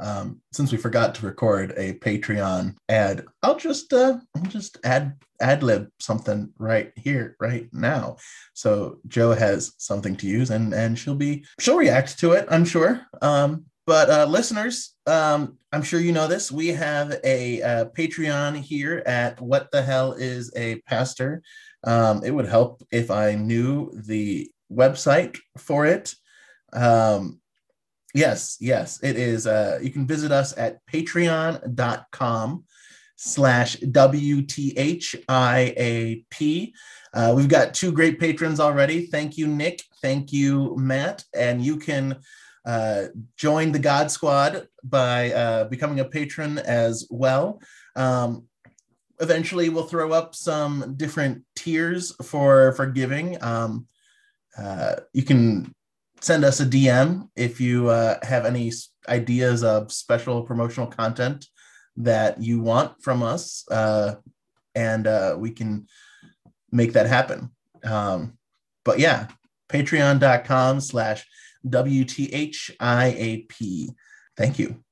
um, since we forgot to record a Patreon ad, I'll just uh, I'll just add ad lib something right here, right now. So Joe has something to use, and and she'll be she'll react to it, I'm sure. Um, but uh, listeners, um, I'm sure you know this. We have a, a uh, Patreon here at What the Hell is a Pastor. Um, it would help if I knew the website for it. Um, yes, yes, it is. Uh, you can visit us at patreon.com slash WTHIAP. Uh, we've got two great patrons already. Thank you, Nick. Thank you, Matt. And you can uh, join the God Squad by uh, becoming a patron as well. Um, eventually, we'll throw up some different tiers for for giving. Um, uh, you can send us a DM if you uh, have any ideas of special promotional content that you want from us, uh, and uh, we can make that happen. Um, but yeah, patreon.com slash WTHIAP. Thank you.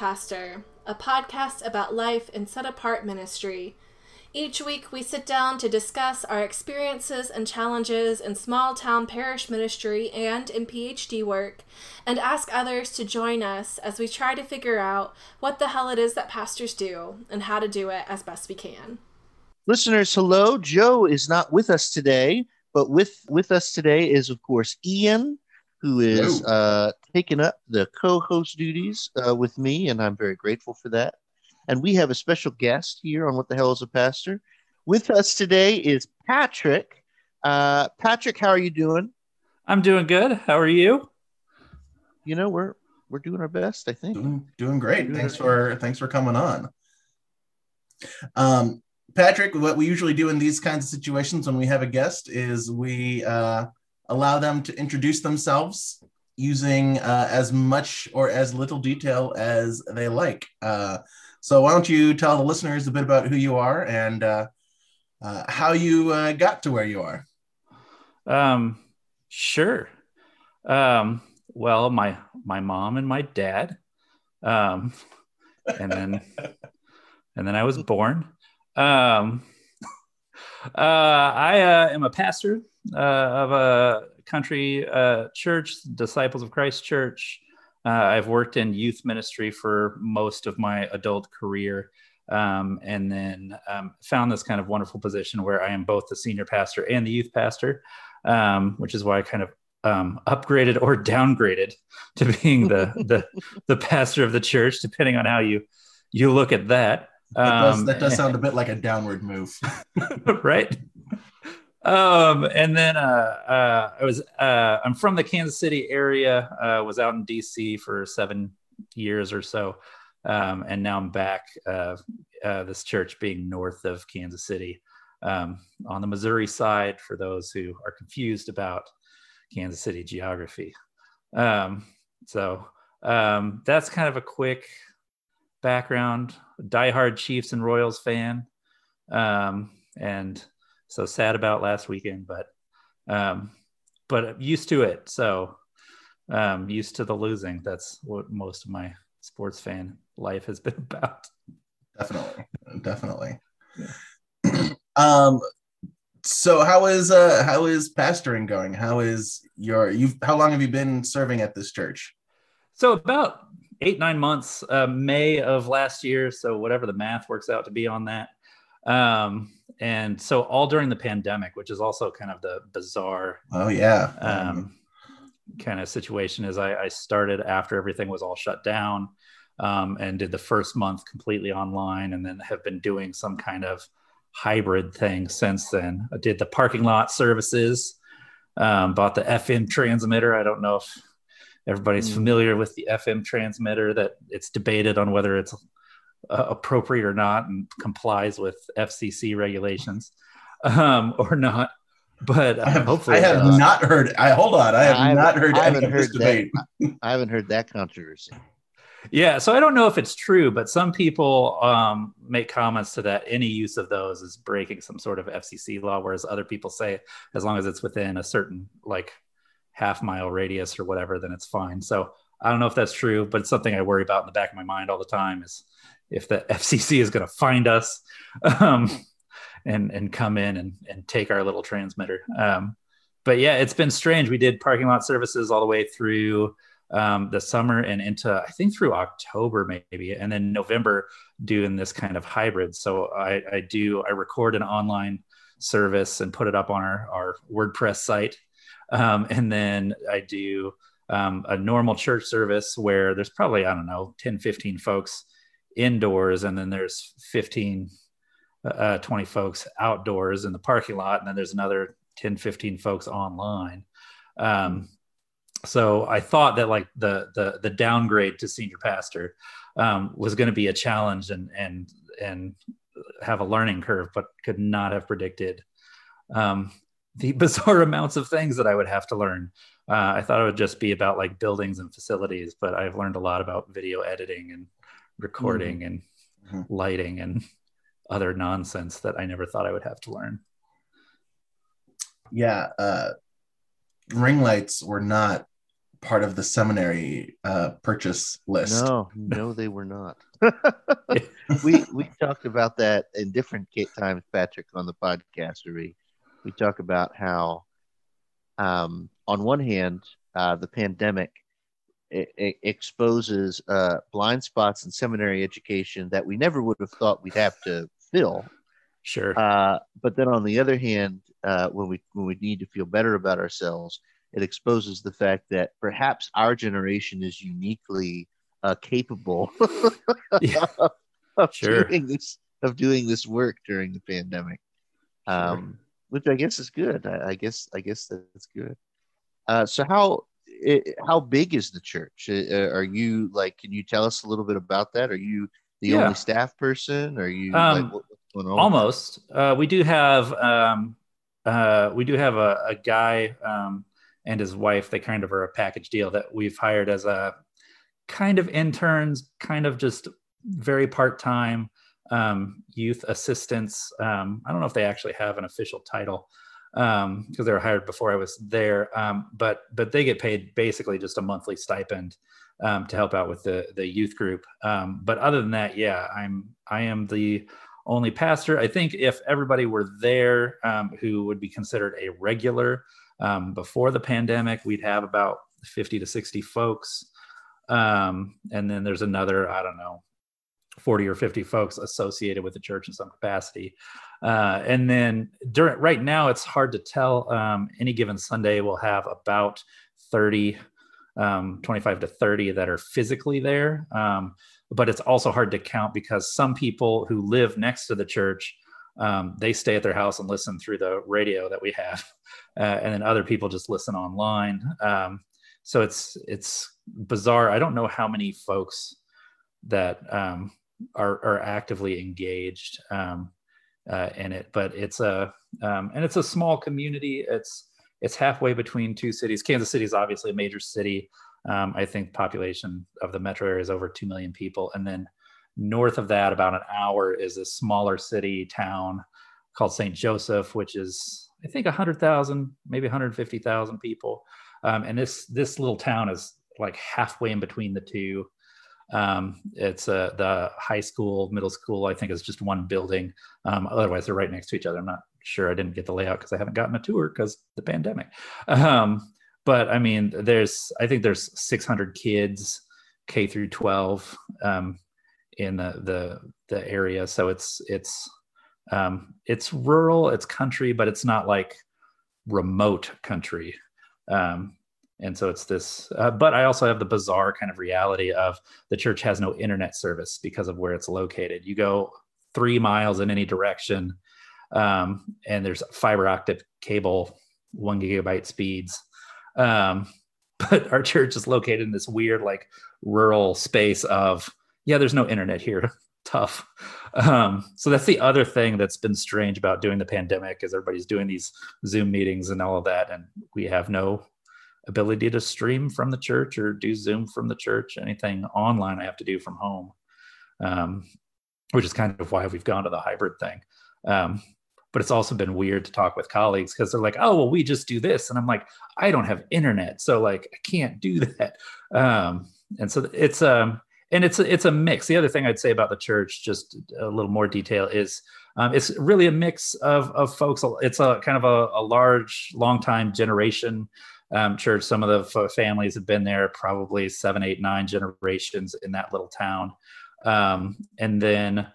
Pastor, a podcast about life in set apart ministry. Each week, we sit down to discuss our experiences and challenges in small town parish ministry and in PhD work, and ask others to join us as we try to figure out what the hell it is that pastors do and how to do it as best we can. Listeners, hello. Joe is not with us today, but with, with us today is, of course, Ian who is uh, taking up the co-host duties uh, with me, and I'm very grateful for that. And we have a special guest here on What the Hell is a Pastor. With us today is Patrick. Uh, Patrick, how are you doing? I'm doing good. How are you? You know, we're we're doing our best. I think doing, doing great. Doing thanks for thanks for coming on. Um, Patrick, what we usually do in these kinds of situations when we have a guest is we uh, allow them to introduce themselves using uh, as much or as little detail as they like. Uh, so, why don't you tell the listeners a bit about who you are and uh, uh how you uh, got to where you are? Um, sure. Um, well, my my mom and my dad, um, and then and then I was born. Um, uh, I uh, am a pastor uh, of a country uh, church, Disciples of Christ Church. Uh, I've worked in youth ministry for most of my adult career. Um, and then um, found this kind of wonderful position where I am both the senior pastor and the youth pastor, um, which is why I kind of um, upgraded or downgraded to being the, the the pastor of the church, depending on how you you look at that. That does, um, that does sound a bit like a downward move, right? Um and then uh uh i was uh i'm from the kansas city area uh was out in dc for seven years or so. Um and now i'm back uh, uh this church being north of kansas city um on the missouri side for those who are confused about kansas city geography. Um so um that's kind of a quick background. Diehard chiefs and royals fan. Um and so sad about last weekend, but um, but used to it. So um, used to the losing. That's what most of my sports fan life has been about. Definitely, definitely. Yeah. um, so how is uh how is pastoring going? How is your you how long have you been serving at this church? So about eight nine months. Uh, May of last year. So whatever the math works out to be on that. Um, and so all during the pandemic, which is also kind of the bizarre. Oh yeah. Um, kind of situation is I, I, started after everything was all shut down um, and did the first month completely online and then have been doing some kind of hybrid thing since then. I did the parking lot services, um, bought the FM transmitter. I don't know if everybody's mm. familiar with the FM transmitter. That it's debated on whether it's uh, appropriate or not and complies with FCC regulations um, or not. But uh, I have, hopefully, I have not heard. I hold on. I have I not heard I any of this debate. That, I haven't heard that controversy. Yeah, so I don't know if it's true, but some people um, make comments to that any use of those is breaking some sort of FCC law, whereas other people say as long as it's within a certain like half mile radius or whatever, then it's fine. So I don't know if that's true, but it's something I worry about in the back of my mind all the time is if the FCC is going to find us. Um, and and come in and and take our little transmitter. Um, but yeah, it's been strange. We did parking lot services all the way through um, the summer and into I think through October maybe, and then November doing this kind of hybrid. So I, I do I record an online service and put it up on our our WordPress site, um, and then I do um, a normal church service where there's probably I don't know 10 15 folks indoors and then there's 15 uh, 20 folks outdoors in the parking lot and then there's another 10 15 folks online. Um, so i thought that like the the the downgrade to senior pastor um, was going to be a challenge and and and have a learning curve but could not have predicted um, the bizarre amounts of things that i would have to learn. Uh, i thought it would just be about like buildings and facilities but i've learned a lot about video editing and recording mm-hmm. and mm-hmm. lighting and other nonsense that I never thought I would have to learn. Yeah, uh, ring lights were not part of the seminary uh, purchase list. No, no, they were not. we we talked about that in different times, Patrick, on the podcast. We we talk about how, um, on one hand, uh, the pandemic it, it exposes uh, blind spots in seminary education that we never would have thought we'd have to fill. Sure. Uh, but then on the other hand, uh, when we when we need to feel better about ourselves, it exposes the fact that perhaps our generation is uniquely uh, capable yeah. of sure. doing this of doing this work during the pandemic, um, sure. which I guess is good. I, I guess I guess that's good. Uh, so how it, how big is the church? Uh, are you like? Can you tell us a little bit about that? Are you the yeah. only staff person? Are you um, like, almost? Uh, we do have um, uh, we do have a, a guy um, and his wife. They kind of are a package deal that we've hired as a kind of interns, kind of just very part time um, youth assistants. Um, I don't know if they actually have an official title because um, they were hired before I was there. Um, but but they get paid basically just a monthly stipend um, to help out with the the youth group. Um, but other than that, yeah, I'm I am the only pastor. I think if everybody were there um, who would be considered a regular um, before the pandemic, we'd have about 50 to 60 folks. Um, and then there's another, I don't know, 40 or 50 folks associated with the church in some capacity. Uh, and then during right now, it's hard to tell. Um, any given Sunday, we'll have about 30 um, 25 to 30 that are physically there. Um, but it's also hard to count because some people who live next to the church, um, they stay at their house and listen through the radio that we have, uh, and then other people just listen online. Um, so it's it's bizarre. I don't know how many folks that um, are are actively engaged um, uh, in it, but it's a and it's a small community. It's it's halfway between two cities. Kansas City is obviously a major city. Um, I think population of the metro area is over 2 million people. And then north of that, about an hour, is a smaller city town called St. Joseph, which is, I think, 100,000, maybe 150,000 people. Um, and this, this little town is like halfway in between the two. Um, it's uh, the high school, middle school, I think is just one building. Um, otherwise, they're right next to each other. I'm not sure I didn't get the layout because I haven't gotten a tour because the pandemic. Um, but I mean, there's I think there's 600 kids K through 12 um, in the, the the area, so it's it's um, it's rural, it's country, but it's not like remote country. Um, and so it's this uh, but i also have the bizarre kind of reality of the church has no internet service because of where it's located you go three miles in any direction. Um, and there's fiber optic cable, one gigabyte speeds. Um, but our church is located in this weird, like rural space of, yeah, there's no internet here. Tough. Um, so that's the other thing that's been strange about doing the pandemic is everybody's doing these Zoom meetings and all of that, and we have no ability to stream from the church or do Zoom from the church. Anything online I have to do from home, um, which is kind of why we've gone to the hybrid thing. Um, but it's also been weird to talk with colleagues because they're like, "Oh, well, we just do this," and I'm like, "I don't have internet, so like I can't do that." Um, and so it's um, and it's it's a mix. The other thing I'd say about the church, just a little more detail, is um, it's really a mix of of folks. It's a kind of a, a large, long time generation um, church. Some of the families have been there probably seven, eight, nine generations in that little town. Um, and then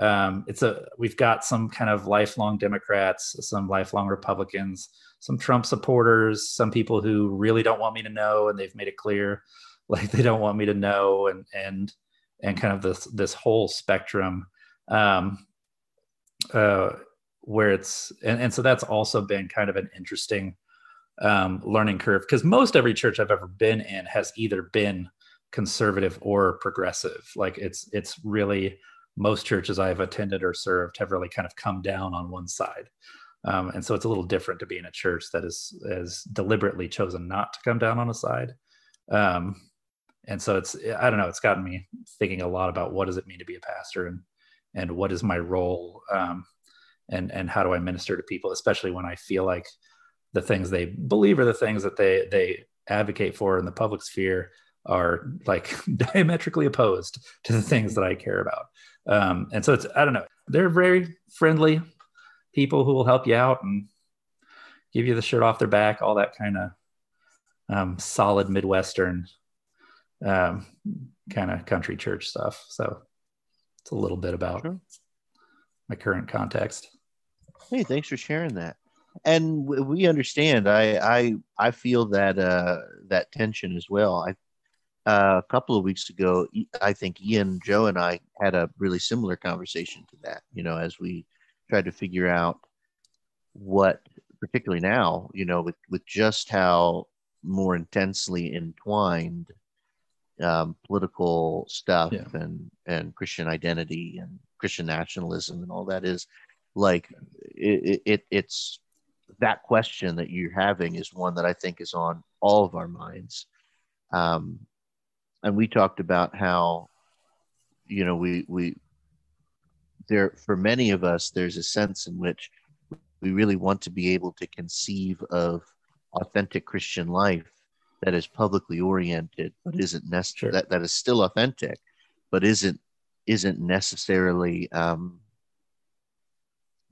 um, it's a we've got some kind of lifelong Democrats, some lifelong Republicans, some Trump supporters, some people who really don't want me to know, and they've made it clear, like they don't want me to know, and and and kind of this this whole spectrum. Um, uh, where it's and, and so that's also been kind of an interesting um, learning curve because most every church I've ever been in has either been conservative or progressive. Like it's it's really most churches I've attended or served have really kind of come down on one side. Um, and so it's a little different to be in a church that is has deliberately chosen not to come down on a side. Um, and so it's I don't know, it's gotten me thinking a lot about what does it mean to be a pastor and and what is my role um, and and how do I minister to people, especially when I feel like the things they believe are the things that they they advocate for in the public sphere are like diametrically opposed to the things that I care about. Um, and so it's I don't know. They're very friendly people who will help you out and give you the shirt off their back, all that kind of um, solid Midwestern um, kind of country church stuff. So it's a little bit about sure. my current context. Hey, thanks for sharing that and we understand. I I I feel that uh, that tension as well. I uh, a couple of weeks ago, I think Ian, Joe, and I had a really similar conversation to that. You know, as we tried to figure out what, particularly now, you know, with with just how more intensely entwined um, political stuff yeah. and and Christian identity and Christian nationalism and all that is like it, it it's that question that you're having is one that I think is on all of our minds. Um, and we talked about how, you know, we we there for many of us, there's a sense in which we really want to be able to conceive of authentic Christian life that is publicly oriented, but isn't necessarily that, that is still authentic, but isn't isn't necessarily um,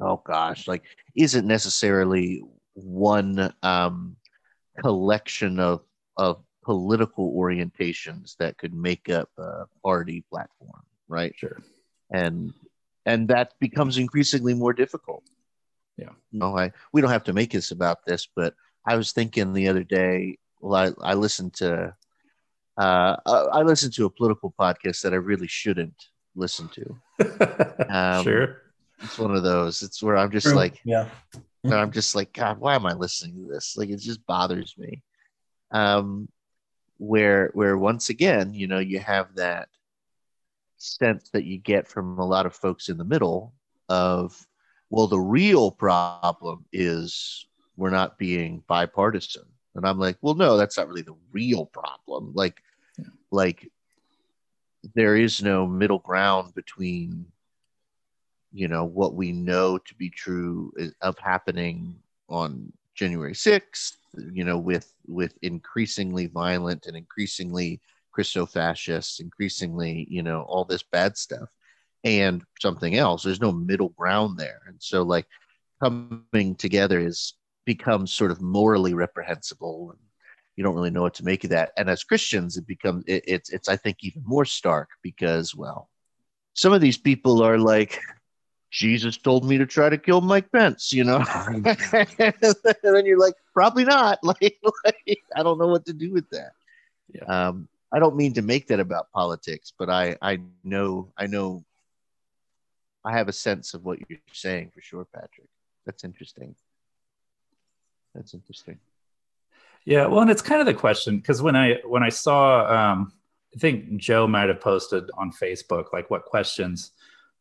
oh gosh, like isn't necessarily one um, collection of of political orientations that could make up a party platform, right? Sure. And and that becomes increasingly more difficult. Yeah. You know, I we don't have to make this about this, but I was thinking the other day. Well, I, I listened to uh, I listened to a political podcast that I really shouldn't listen to. Um, sure it's one of those. It's where I'm just True. like, yeah. I'm just like, God, why am I listening to this? Like, it just bothers me. Um, where where once again, you know, you have that sense that you get from a lot of folks in the middle of, well, the real problem is we're not being bipartisan. And I'm like, well, no, that's not really the real problem. Like, yeah. like there is no middle ground between you know what we know to be true of happening on January 6th, you know, with with increasingly violent and increasingly Christo-fascist, increasingly, you know, all this bad stuff, and something else. There's no middle ground there, and so like coming together is becomes sort of morally reprehensible, and you don't really know what to make of that. And as Christians, it becomes it, it's it's I think even more stark because well, some of these people are like Jesus told me to try to kill Mike Pence, you know. and then you're like, probably not. Like, like, I don't know what to do with that. Yeah. Um, I don't mean to make that about politics, but I I know I know I have a sense of what you're saying for sure, Patrick. That's interesting. That's interesting. Yeah, well, and it's kind of the question because when I when I saw, um, I think Joe might have posted on Facebook like, "What questions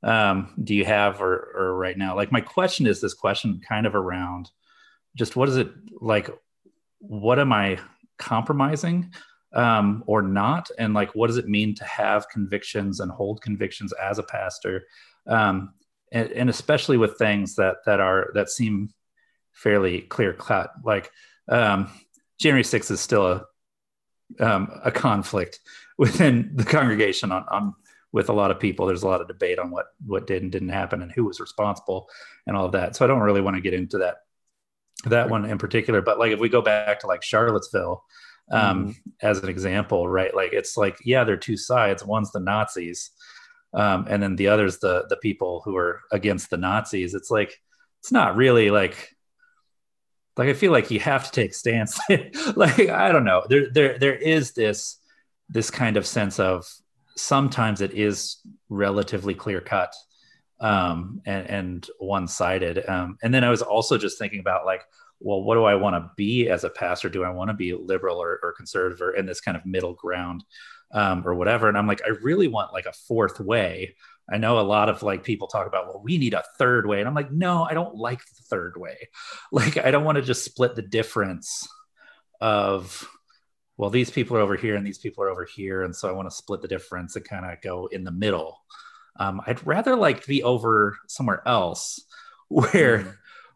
um, do you have?" Or, or right now, like my question is this question kind of around just what is it like? What am I compromising um, or not? And like, what does it mean to have convictions and hold convictions as a pastor? Um, and, and especially with things that that are that seem fairly clear cut, like um, January 6th is still a um, a conflict within the congregation on, on with a lot of people. There's a lot of debate on what what did and didn't happen and who was responsible and all of that. So I don't really want to get into that that one in particular. But like if we go back to like Charlottesville um, mm-hmm. as an example, right? Like it's like yeah, there are two sides. One's the Nazis, um, and then the other's the the people who are against the Nazis. It's like it's not really like like I feel like you have to take stance. like I don't know. There there there is this this kind of sense of sometimes it is relatively clear cut um, and, and one sided. Um, and then I was also just thinking about like, well, what do I want to be as a pastor? Do I want to be liberal or, or conservative or in this kind of middle ground um, or whatever? And I'm like, I really want like a fourth way I know a lot of like people talk about, well, we need a third way. And I'm like, no, I don't like the third way. Like, I don't want to just split the difference of, well, these people are over here and these people are over here. And so I want to split the difference and kind of go in the middle. Um, I'd rather like be over somewhere else where, mm.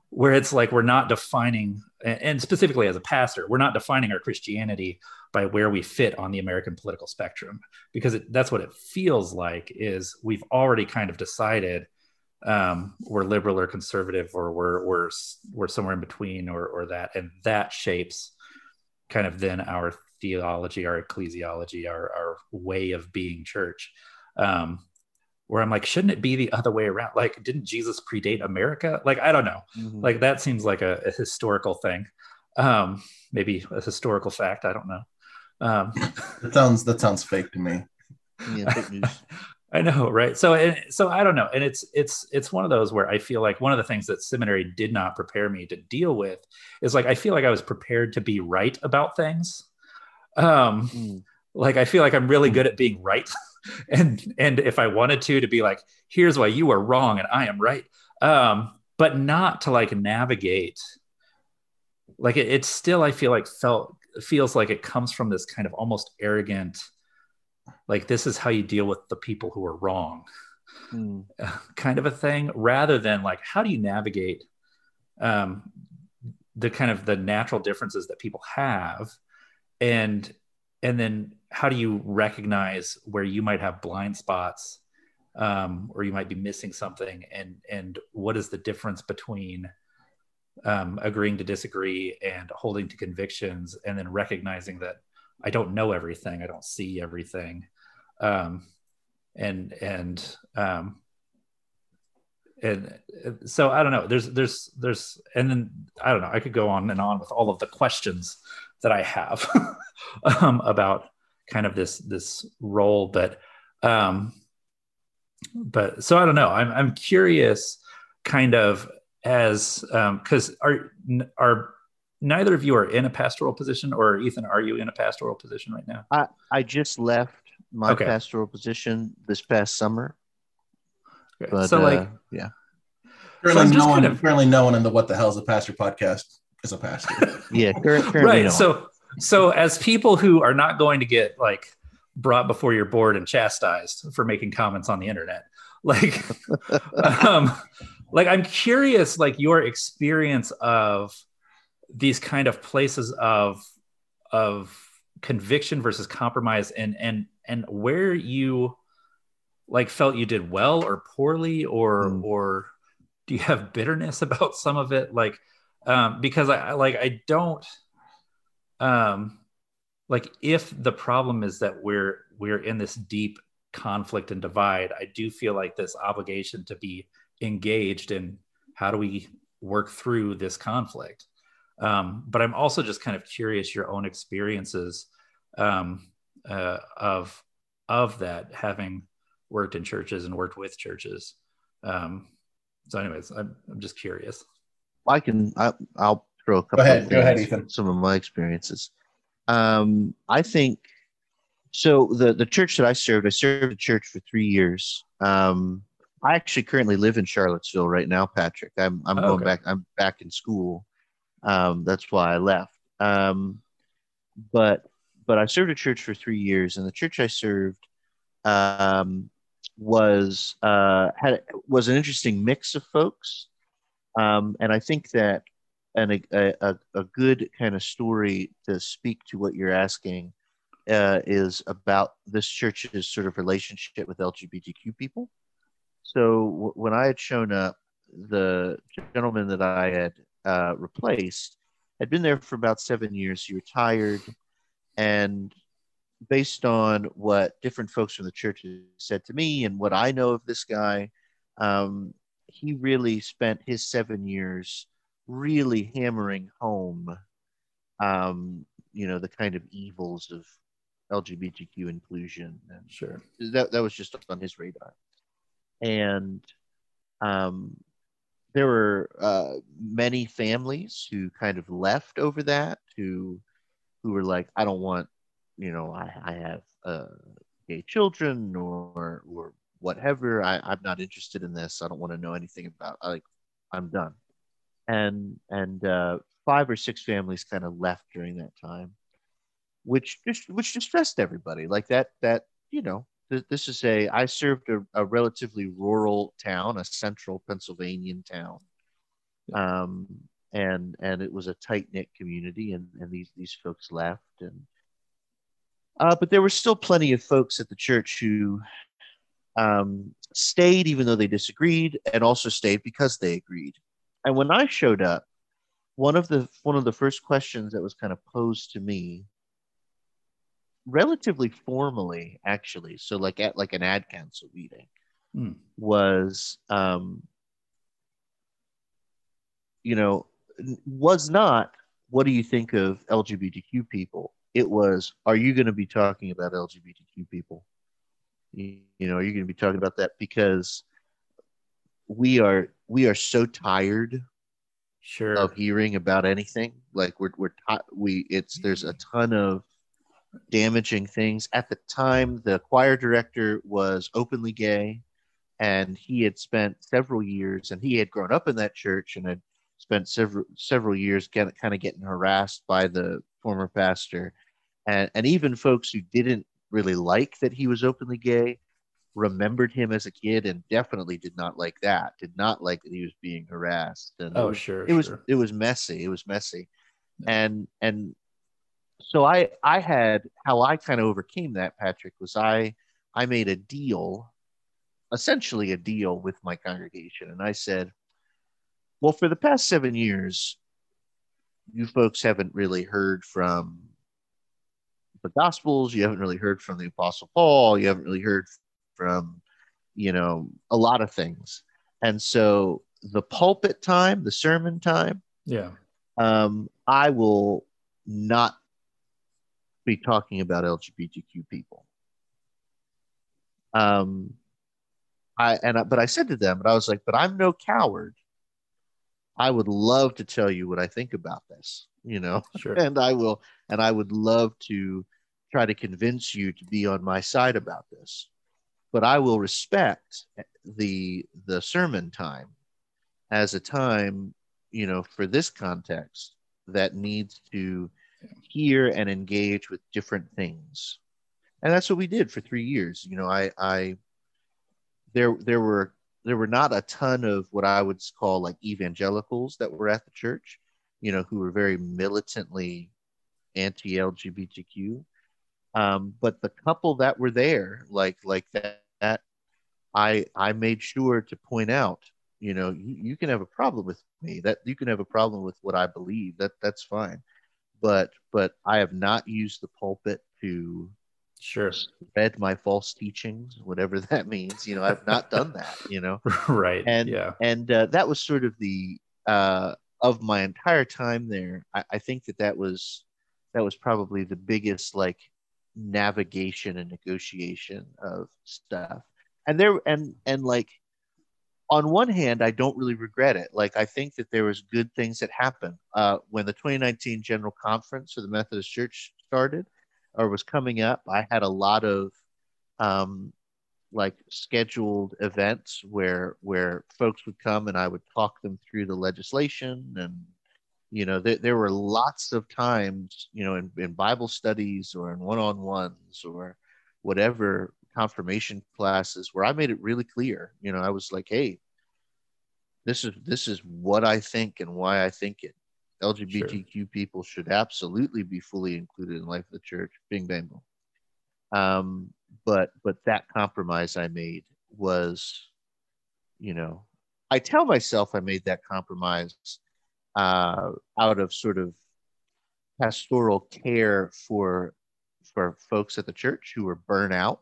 where it's like we're not defining, and specifically as a pastor, we're not defining our Christianity by where we fit on the American political spectrum, because it, that's what it feels like. Is we've already kind of decided um, we're liberal or conservative, or we're we're we're somewhere in between, or or that, and that shapes kind of then our theology, our ecclesiology, our our way of being church. Um, where I'm like, shouldn't it be the other way around? Like, didn't Jesus predate America? Like, I don't know. Mm-hmm. Like, that seems like a, a historical thing. Um, maybe a historical fact. I don't know. Um, that sounds that sounds fake to me. Yeah, I know, right? So, and, so I don't know, and it's it's it's one of those where I feel like one of the things that seminary did not prepare me to deal with is like I feel like I was prepared to be right about things. Um, mm. like I feel like I'm really good at being right, and and if I wanted to, to be like, here's why you are wrong and I am right, um, but not to like navigate. Like it, it's still, I feel like felt feels like it comes from this kind of almost arrogant like this is how you deal with the people who are wrong mm. kind of a thing rather than like how do you navigate um, the kind of the natural differences that people have and and then how do you recognize where you might have blind spots um, or you might be missing something and and what is the difference between um, agreeing to disagree and holding to convictions and then recognizing that I don't know everything, I don't see everything. Um, and and um, and so I don't know. There's there's there's and then I don't know. I could go on and on with all of the questions that I have um, about kind of this this role, but um, but so I don't know. I'm I'm curious, kind of as because um, are are neither of you are in a pastoral position, or Ethan, are you in a pastoral position right now? I I just left my okay. pastoral position this past summer. Okay. But, so like uh, yeah. Currently, so no one. Kind of, currently, no one in the "What the Hell is a Pastor" podcast is a pastor. yeah, currently right. So, so as people who are not going to get like brought before your board and chastised for making comments on the internet, like, um, like i'm curious like your experience of these kind of places of of conviction versus compromise and and and where you like felt you did well or poorly or mm. or do you have bitterness about some of it like um because i like i don't um like if the problem is that we're we're in this deep conflict and divide i do feel like this obligation to be engaged in how do we work through this conflict. Um, but I'm also just kind of curious your own experiences um, uh, of of that, having worked in churches and worked with churches. Um, so, anyways, I'm, I'm just curious. I can I, I'll throw a couple. Go ahead, of go ahead, Ethan. Some of my experiences. Um, I think so. The the church that I served, I served the church for three years. Um, I actually currently live in Charlottesville right now, Patrick. I'm I'm Oh, going okay. back. I'm back in school. Um, that's why I left. Um, but but I served a church for three years, and the church I served um, was uh, had was an interesting mix of folks, um, and I think that and a, a, a good kind of story to speak to what you're asking uh, is about this church's sort of relationship with LGBTQ people. So w- when I had shown up, the gentleman that I had uh, replaced had been there for about seven years. He retired, and based on what different folks from the church said to me and what I know of this guy, um, he really spent his seven years really hammering home, um, you know, the kind of evils of LGBTQ inclusion. And Sure. that, that was just on his radar. And um, there were uh, many families who kind of left over that, who who were like, I don't want, you know, I, I have uh, gay children or or whatever. I, I'm not interested in this. I don't want to know anything about. Like, I'm done. And and uh, five or six families kind of left during that time, which just which distressed everybody. Like that that you know th- this is a I served a, a relatively rural town, a central Pennsylvanian town, um, and and it was a tight knit community, and and these these folks left, and uh, but there were still plenty of folks at the church who um, stayed even though they disagreed, and also stayed because they agreed. And when I showed up, one of the one of the first questions that was kind of posed to me relatively formally actually so like at like an ad council meeting Hmm. was um you know was not what do you think of lgbtq people it was are you going to be talking about lgbtq people you, know, you're going to be talking about that because we are we are so tired Sure. of hearing about anything. Like we're we're we it's there's a ton of damaging things. At the time, the choir director was openly gay, and he had spent several years, and he had grown up in that church and had spent several several years get, kind of getting harassed by the former pastor, and and even folks who didn't really like that he was openly gay remembered him as a kid and definitely did not like that did not like that he was being harassed and it oh, was- sure. it was it was messy it was messy and and so i i had how i kind of overcame that patrick was i i made a deal essentially a deal with my congregation and i said well for the past seven years you folks haven't really heard from the gospels you haven't really heard from the apostle paul you haven't really heard from you know a lot of things and so the pulpit time the sermon time yeah. um, I will not be talking about LGBTQ people. Um, I and I, but I said to them, but I was like, but I'm no coward. I would love to tell you what I think about this, you know, Sure. and I will, and I would love to try to convince you to be on my side about this. But I will respect the the sermon time as a time, you know, for this context that needs to hear and engage with different things. And that's what we did for three years. You know, I I there there were there were not a ton of what I would call like evangelicals that were at the church, you know, who were very militantly anti-LGBTQ. Um, but the couple that were there, like like that, that I I made sure to point out, you know, you, you can have a problem with me. That you can have a problem with what I believe. That that's fine. But but I have not used the pulpit to Sure. spread my false teachings, whatever that means. You know, I've not done that. You know, right. and yeah. and uh, that was sort of the uh, of my entire time there. I, I think that that was that was probably the biggest like navigation and negotiation of stuff. And there and and like on one hand, I don't really regret it. Like I think that there was good things that happened uh, when the 2019 General Conference of the Methodist Church started or was coming up. I had a lot of um, like scheduled events where where folks would come and I would talk them through the legislation and you know there, there were lots of times you know in, in bible studies or in one-on-ones or whatever confirmation classes where i made it really clear you know i was like hey this is this is what i think and why i think it. Lgbtq sure. people should absolutely be fully included in life of the church. Bing bang boom. Um, but but that compromise i made was you know i tell myself i made that compromise uh, out of sort of pastoral care for for folks at the church who were burnt out,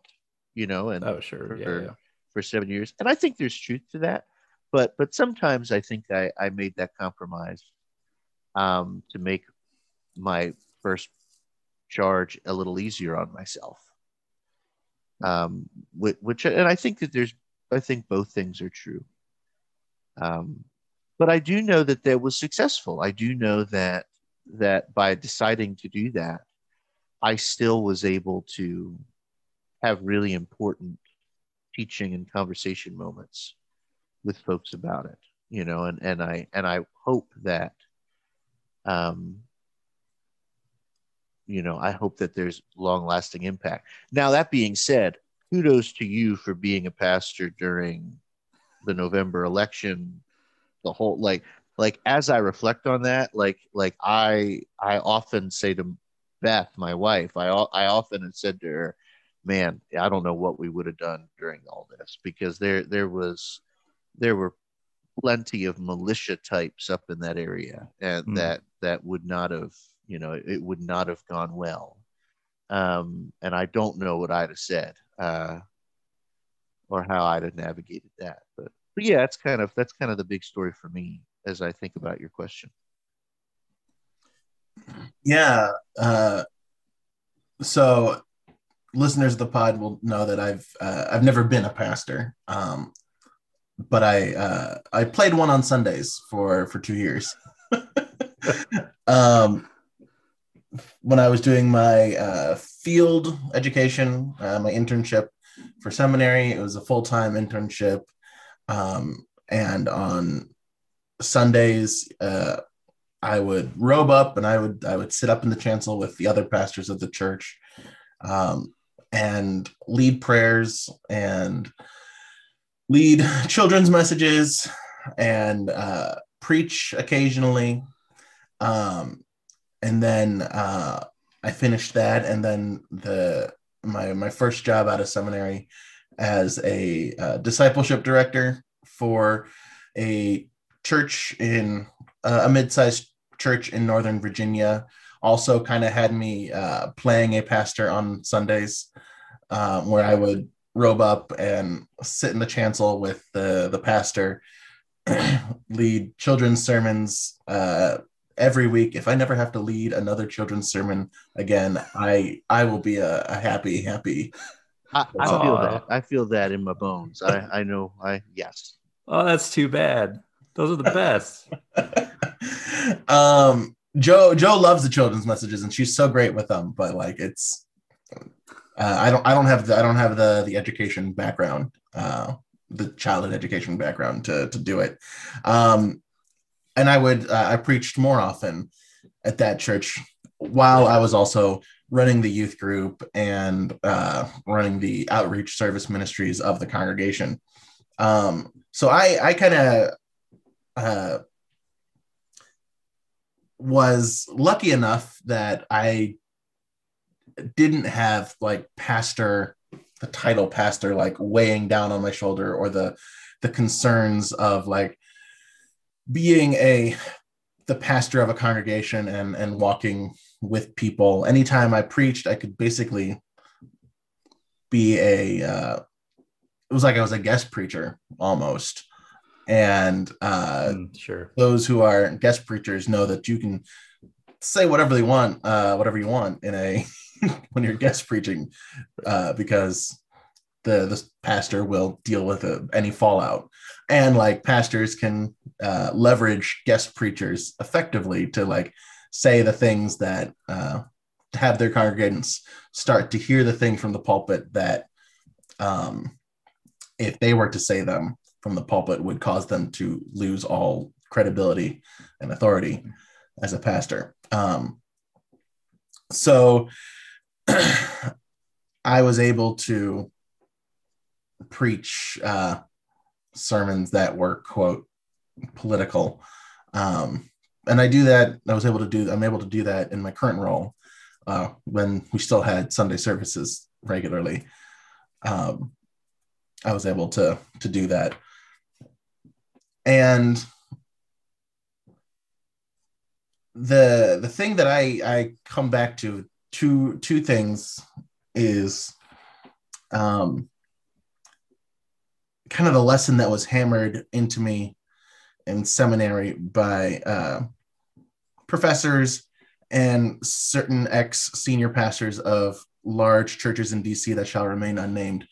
you know, and oh sure, for, yeah, yeah. for seven years. And I think there's truth to that, but but sometimes I think I, I made that compromise um, to make my first charge a little easier on myself. Um, which, and I think that there's I think both things are true. Um, but I do know that that was successful. I do know that that by deciding to do that, I still was able to have really important teaching and conversation moments with folks about it, you know, and, and I and I hope that um you know, I hope that there's long lasting impact. Now that being said, kudos to you for being a pastor during the November election the whole like like as I reflect on that, like like I I often say to Beth, my wife, I I often have said to her, "Man, I don't know what we would have done during all this because there there was there were plenty of militia types up in that area, and mm. that that would not have you know it would not have gone well. Um, and I don't know what I'd have said uh, or how I'd have navigated that, but but yeah, that's kind of that's kind of the big story for me as I think about your question. Yeah. Uh, so listeners of the pod will know that I've uh, I've never been a pastor, um, but I uh, I played one on Sundays for for two years. um, when I was doing my uh, field education, uh, my internship for seminary, it was a full time internship. Um, and on Sundays, uh, I would robe up and I would I would sit up in the chancel with the other pastors of the church um, and lead prayers and lead children's messages and uh, preach occasionally. Um, and then uh, I finished that, and then the my my first job out of seminary as a uh, discipleship director for a church in uh, a mid-sized church in Northern Virginia. Also, kind of had me uh, playing a pastor on Sundays, um, where I would robe up and sit in the chancel with the the pastor, lead children's sermons uh, every week. If I never have to lead another children's sermon again, I I will be a, a happy happy I, I feel that. I feel that in my bones. I, I know. I yes. Oh, that's too bad. Those are the best. um, Joe Joe loves the children's messages, and she's so great with them. But like, it's uh, I don't I don't have the I don't have the the education background, uh, the childhood education background to to do it. Um, and I would uh, I preached more often at that church while I was also running the youth group and uh, running the outreach service ministries of the congregation. Um, so I, I kind of uh, was lucky enough that I didn't have like pastor, the title pastor, like weighing down on my shoulder or the the concerns of like being a the pastor of a congregation and and walking with people. Anytime I preached, I could basically be a. Uh, it was like I was a guest preacher almost, and uh, mm, sure those who are guest preachers know that you can say whatever they want, uh, whatever you want in a when you're guest preaching, uh, because the the pastor will deal with uh, any fallout. And like pastors can uh, leverage guest preachers effectively to like say the things that uh, have their congregants start to hear the thing from the pulpit that um, if they were to say them from the pulpit would cause them to lose all credibility and authority as a pastor. Um, so i was able to preach uh, sermons that were quote political. Um, and i do that i was able to do i'm able to do that in my current role uh, when we still had sunday services regularly. Um, i was able to to do that. And the the thing that i i come back to two two things is um kind of the lesson that was hammered into me in seminary by uh, professors and certain ex senior pastors of large churches in DC that shall remain unnamed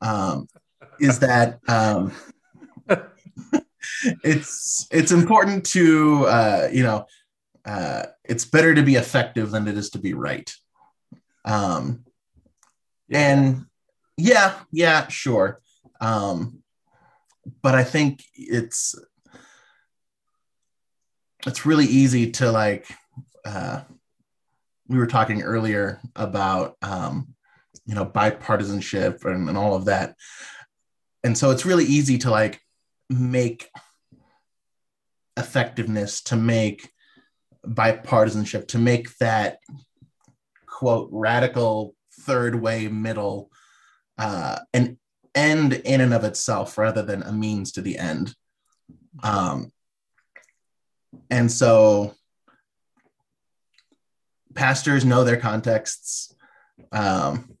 um, is that um, it's it's important to uh, you know uh, it's better to be effective than it is to be right um, yeah. and yeah yeah sure um, but I think it's it's really easy to like uh, we were talking earlier about um, you know bipartisanship and, and all of that. And so it's really easy to like make effectiveness to make bipartisanship to make that quote radical third way middle uh, an end in and of itself rather than a means to the end. Um, and so pastors know their contexts um,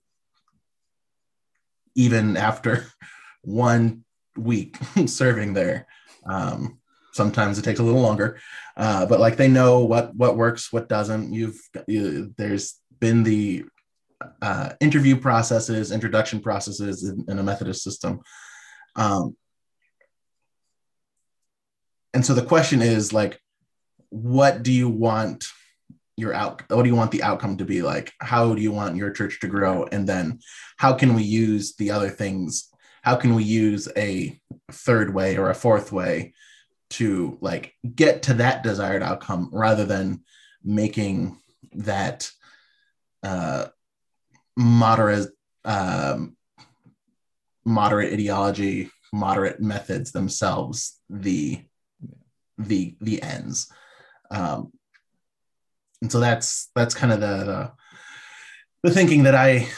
even after one week serving there. Um, sometimes it takes a little longer, uh, but like they know what what works, what doesn't. You've you, there's been the uh, interview processes, introduction processes in, in a Methodist system. Um, and so the question is like, what do you want your out? What do you want the outcome to be like? How do you want your church to grow? And then how can we use the other things? How can we use a third way or a fourth way to like get to that desired outcome rather than making that uh, moderate um, moderate ideology, moderate methods themselves the the the ends. Um, and so that's that's kind of the, the the thinking that I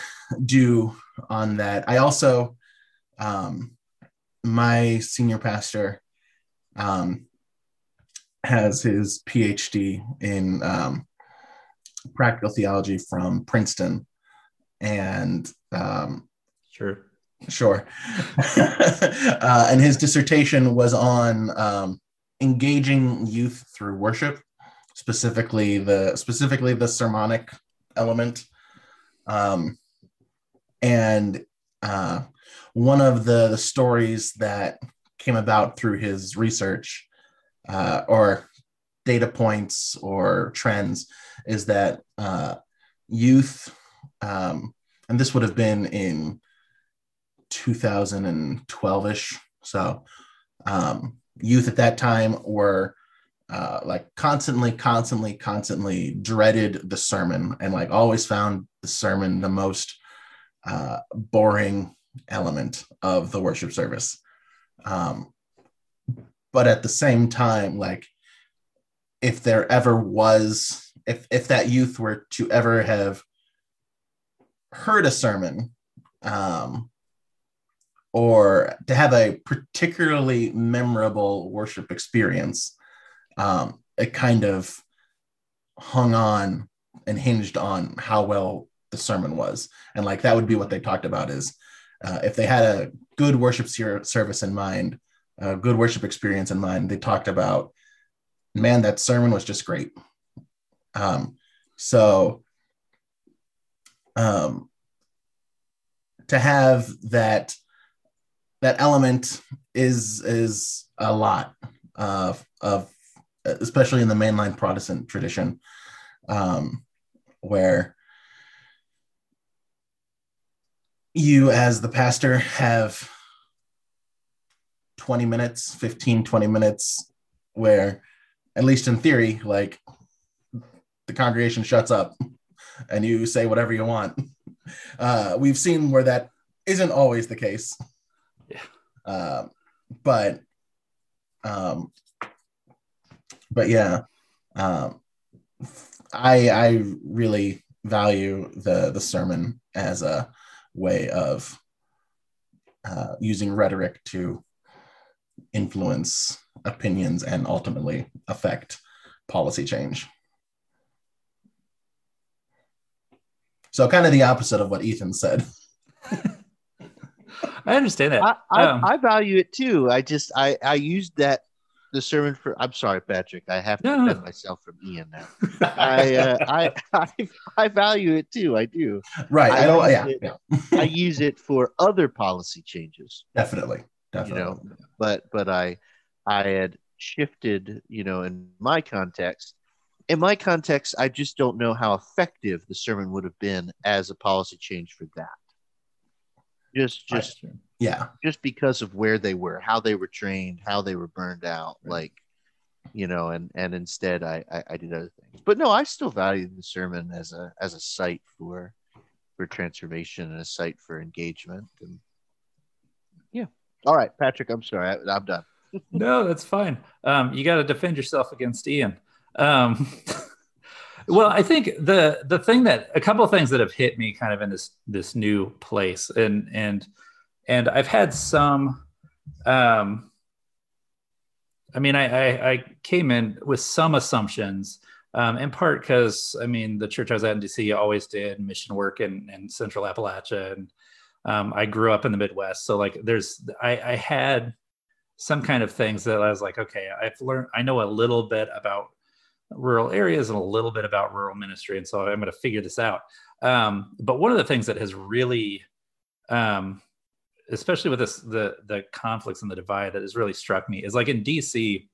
do on that. I also um, my senior pastor um, has his PhD in um, practical theology from Princeton, and um, sure, sure. uh, and his dissertation was on um, engaging youth through worship, specifically the specifically the sermonic element, um, and uh, one of the the stories that came about through his research uh, or data points or trends is that uh, youth um, and this would have been in 2012ish. So um, youth at that time were uh, like constantly, constantly, constantly dreaded the sermon and like always found the sermon the most uh, boring element of the worship service. Um, but at the same time, like if there ever was, if if that youth were to ever have heard a sermon um, or to have a particularly memorable worship experience, um, it kind of hung on and hinged on how well the sermon was. And like that would be what they talked about is uh, if they had a good worship service in mind, a good worship experience in mind, they talked about, man, that sermon was just great. Um, so um, to have that that element is is a lot of of especially in the mainline Protestant tradition, um, where you as the pastor have 20 minutes 15 20 minutes where at least in theory like the congregation shuts up and you say whatever you want uh, we've seen where that isn't always the case Yeah. Um, but um, but yeah um, i i really value the the sermon as a way of uh, using rhetoric to influence opinions and ultimately affect policy change. So, kind of the opposite of what Ethan said. I understand that. I, I, Um, I value it too. I just I I used that the sermon for. I'm sorry, Patrick. I have to No, no. defend myself from Ian now. I, uh, I I I value it too. I do. Right. I, I don't, use yeah, it- yeah, I use it for other policy changes. definitely. Definitely. You know, but but I I had shifted. You know, in my context. In my context, I just don't know how effective the sermon would have been as a policy change for that. Just just yeah. just because of where they were, how they were trained, how they were burned out, Right. like you know, and and instead I, I I did other things. But no, I still value the sermon as a as a site for for transformation and a site for engagement. And yeah, all right, Patrick, I'm sorry, I, I'm done. no, that's fine. Um, you got to defend yourself against Ian. Um, well, I think the the thing that a couple of things that have hit me kind of in this this new place, and and and I've had some. Um, I mean, I, I, I came in with some assumptions, um, in part because I mean the church I was at in DC always did mission work in, in Central Appalachia, and um, I grew up in the Midwest, so like there's I, I had some kind of things that I was like, okay, I've learned, I know a little bit about rural areas and a little bit about rural ministry. And so I'm going to figure this out. Um, but one of the things that has really, um, especially with this, the, the conflicts and the divide that has really struck me is like in DC,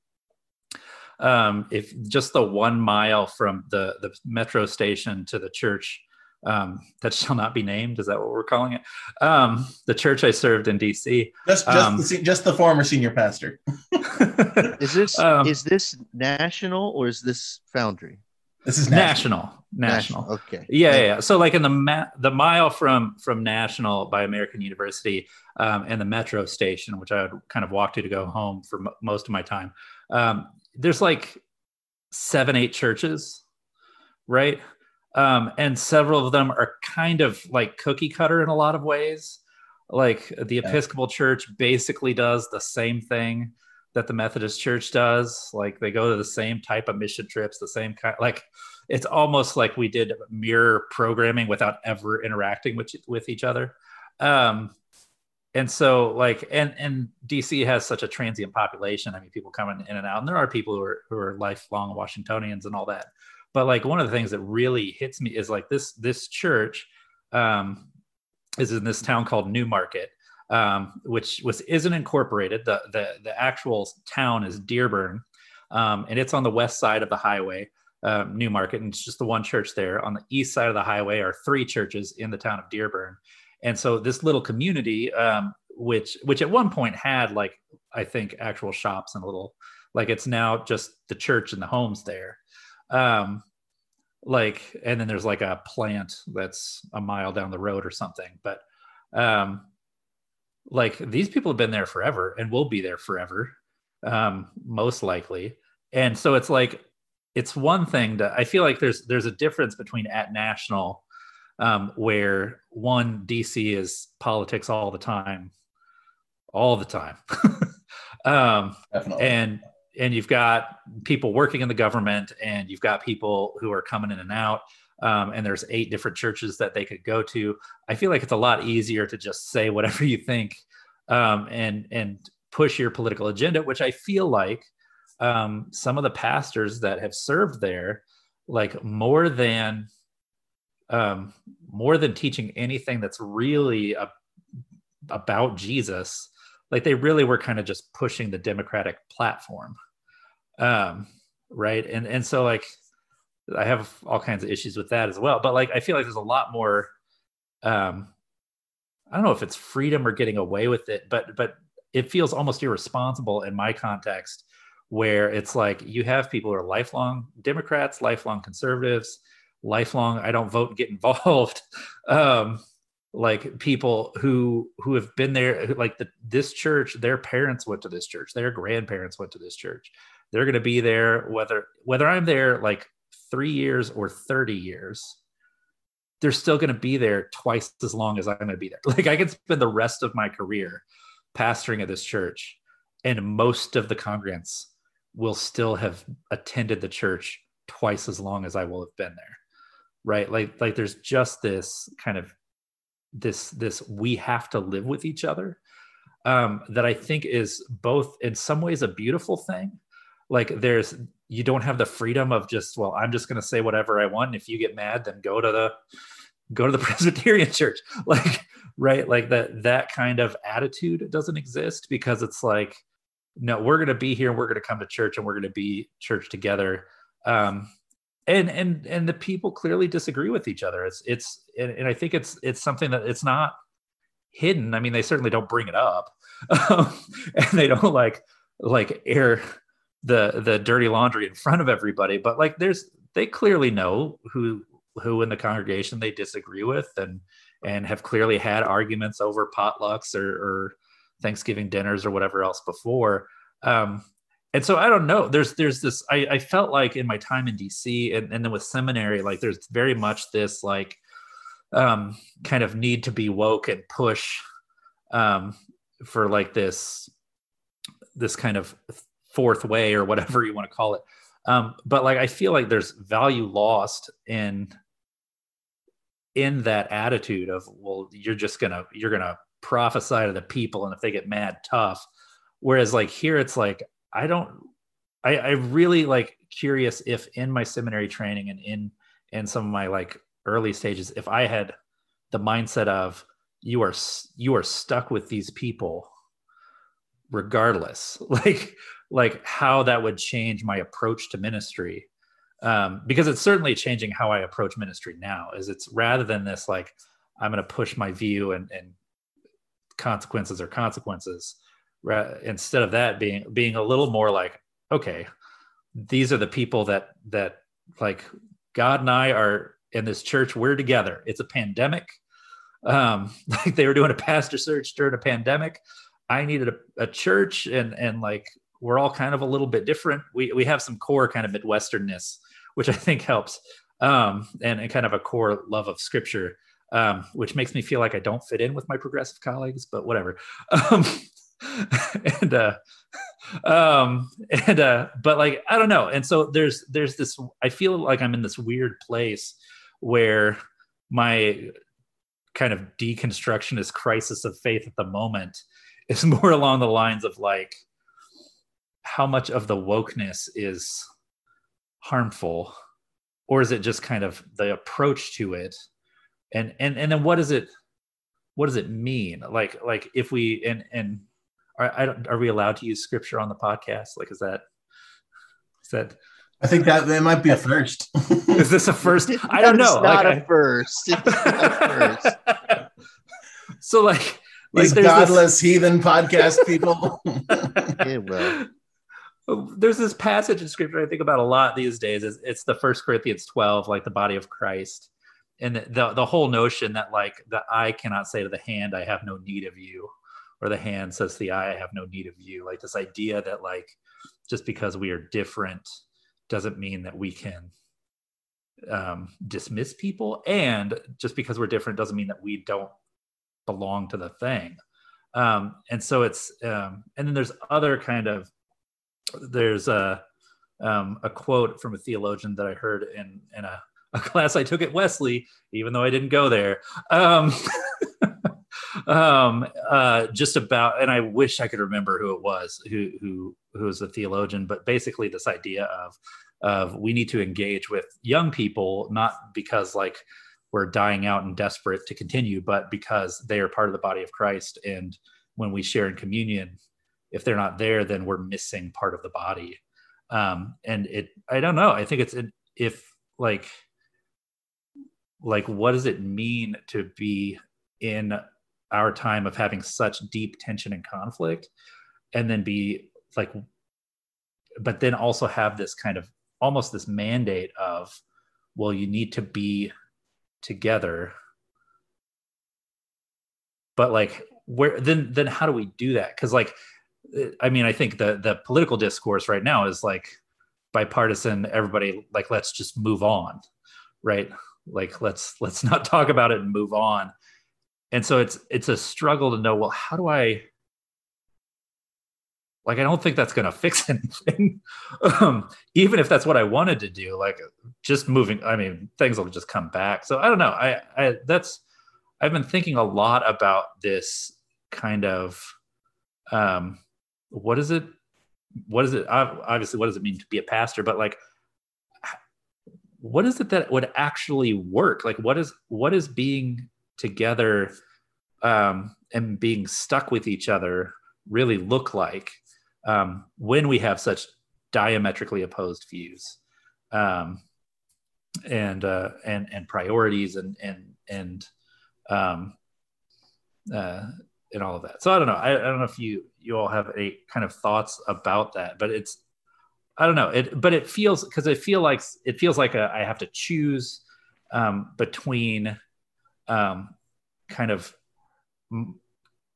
um, if just the one mile from the, the metro station to the church, um, that shall not be named. Is that what we're calling it? Um, the church I served in DC. Just, just, Um, the, just the former senior pastor. Is this Um, is this national or is this Foundry? This is national. national, national. Okay. Yeah, yeah, yeah. So like in the ma- the mile from from National by American University um, and the metro station, which I would kind of walk to to go home for mo most of my time. Um, there's like seven, eight churches, right? Um, and several of them are kind of like cookie cutter in a lot of ways. Like the. Episcopal Church basically does the same thing that the Methodist Church does. Like they go to the same type of mission trips, the same kind. Like it's almost like we did mirror programming without ever interacting with with each other. Um, and so like and and DC has such a transient population. I mean, people coming in and out, and there are people who are who are lifelong Washingtonians and all that. But like one of the things that really hits me is like this this church um, is in this town called Newmarket, um, which was isn't incorporated. The the the actual town is Dearborn, um, and it's on the west side of the highway, um, Newmarket, and it's just the one church there. On the east side of the highway are three churches in the town of Dearborn, and so this little community, um, which which at one point had like I think actual shops and a little like it's now just the church and the homes there. Um, like and then there's like a plant that's a mile down the road or something but um like these people have been there forever and will be there forever um most likely and so it's like it's one thing to i feel like there's there's a difference between at national um where one dc is politics all the time all the time um Definitely. and and you've got people working in the government and you've got people who are coming in and out um, and there's eight different churches that they could go to i feel like it's a lot easier to just say whatever you think um, and and push your political agenda which i feel like um, some of the pastors that have served there like more than um, more than teaching anything that's really a, about jesus like they really were kind of just pushing the democratic platform um right? And and so like i have all kinds of issues with that as well but like i feel like there's a lot more um i don't know if it's freedom or getting away with it but but it feels almost irresponsible in my context where it's like you have people who are lifelong democrats lifelong conservatives lifelong i don't vote and get involved um like people who who have been there like the, this church their parents went to this church their grandparents went to this church. They're going to be there whether whether i'm there like three years or 30 years they're still going to be there twice as long as i'm going to be there. Like i can spend the rest of my career pastoring at this church and most of the congregants will still have attended the church twice as long as i will have been there. Right? Like like there's just this kind of this this we have to live with each other um, that I think is both in some ways a beautiful thing. Like there's you don't have the freedom of just well I'm just going to say whatever I want. If you get mad, then go to the go to the Presbyterian church. Like right, like that that kind of attitude doesn't exist because it's like no, we're going to be here and we're going to come to church and we're going to be church together. Um, and and and the people clearly disagree with each other. It's it's and, and i think it's it's something that it's not hidden. I mean they certainly don't bring it up. Um, and they don't like like air the the dirty laundry in front of everybody. But like there's they clearly know who who in the congregation they disagree with and and have clearly had arguments over potlucks or, or thanksgiving dinners or whatever else before. Um and so I don't know. There's there's this. I, I felt like in my time in DC and, and then with seminary, like there's very much this like um, kind of need to be woke and push um, for like this this kind of fourth way or whatever you want to call it. Um, but like I feel like there's value lost in in that attitude of well you're just gonna you're gonna prophesy to the people and if they get mad tough whereas like here it's like I don't I, I really like curious if in my seminary training and in in some of my like early stages, if I had the mindset of you are you are stuck with these people regardless. Like like how that would change my approach to ministry. Um, because it's certainly changing how i approach ministry now is it's rather than this like i'm going to push my view and, and consequences or consequences instead of that being being a little more like okay these are the people that that like god and i are in this church we're together. It's a pandemic. Um like they were doing a pastor search during a pandemic. I needed a, a church and and like we're all kind of a little bit different. We we have some core kind of midwesternness which i think helps um and, and kind of a core love of scripture um, which makes me feel like I don't fit in with my progressive colleagues, but whatever. Um, and uh um and uh but like i don't know. And so there's there's this i feel like i'm in this weird place where my kind of deconstructionist crisis of faith at the moment is more along the lines of like how much of the wokeness is harmful or is it just kind of the approach to it? And and and then what does it what does it mean? Like like if we and and are, I don't, are we allowed to use scripture on the podcast? Like, is that, is that, I think that that might be a first. is this a first? I don't know. Not like, a first. It's not a first. so like, like these godless this... heathen podcast people. yeah, well. Oh, there's this passage in scripture I think about a lot these days. Is it's the First Corinthians 12, like the body of Christ, and the, the the whole notion that like the eye cannot say to the hand, "I have no need of you," or the hand says to the eye, I have no need of you. Like this idea that like just because we are different doesn't mean that we can um, dismiss people, and just because we're different doesn't mean that we don't belong to the thing. Um, and so it's um, and then there's other kind of there's a um, a quote from a theologian that I heard in in a, a class I took at Wesley, even though I didn't go there. Um, um, uh, just about, and I wish I could remember who it was who who who was a theologian, but basically this idea of of we need to engage with young people not because like we're dying out and desperate to continue, but because they are part of the body of Christ. And when we share in communion if they're not there then we're missing part of the body. Um and it i don't know. I think it's if like like what does it mean to be in our time of having such deep tension and conflict and then be like but then also have this kind of almost this mandate of well you need to be together. But like where then then how do we do that? Because like i mean i think the the political discourse right now is like bipartisan everybody like let's just move on right? Like let's let's not talk about it and move on and so it's it's a struggle to know well how do i like i don't think that's going to fix anything. Um, even if that's what i wanted to do like just moving i mean things will just come back. So i don't know. I i that's i've been thinking a lot about this kind of um what is it what is it obviously what does it mean to be a pastor? But like what is it that would actually work? Like what is what is being together um, and being stuck with each other really look like um, when we have such diametrically opposed views um, and uh, and and priorities and and and um, uh, and all of that. So I don't know. I, I don't know if you you all have any kind of thoughts about that, but it's I don't know. It but it feels because I feel like it feels like a, I have to choose um, between um, kind of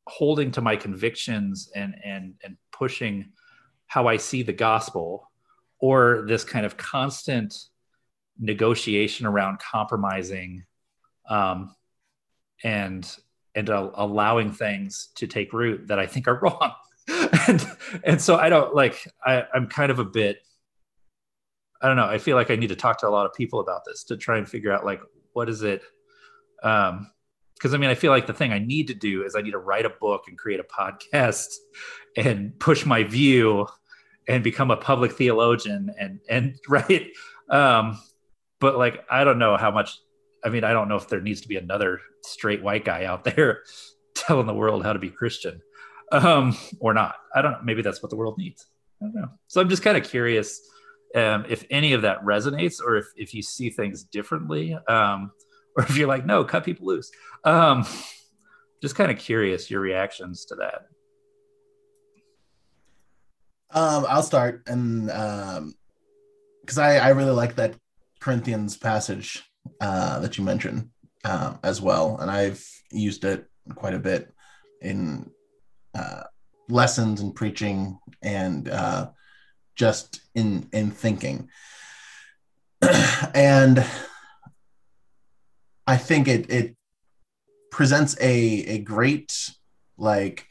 holding to my convictions and and and pushing how I see the gospel, or this kind of constant negotiation around compromising um, and and allowing things to take root that I think are wrong. and and so I don't like I, I'm kind of a bit I don't know. I feel like I need to talk to a lot of people about this to try and figure out like what is it um because I mean, I feel like the thing I need to do is I need to write a book and create a podcast and push my view and become a public theologian and and right. Um, but like, I don't know how much. I mean, I don't know if there needs to be another straight white guy out there telling the world how to be Christian um, or not. I don't know. Maybe that's what the world needs. I don't know. So I'm just kind of curious um, if any of that resonates or if, if you see things differently. Um, or if you're like, no, cut people loose. Um, just kind of curious your reactions to that. Um, I'll start, and because um, I, I really like that Corinthians passage uh, that you mentioned uh, as well, and I've used it quite a bit in uh, lessons and preaching, and uh, just in in thinking. and I think it it presents a a great like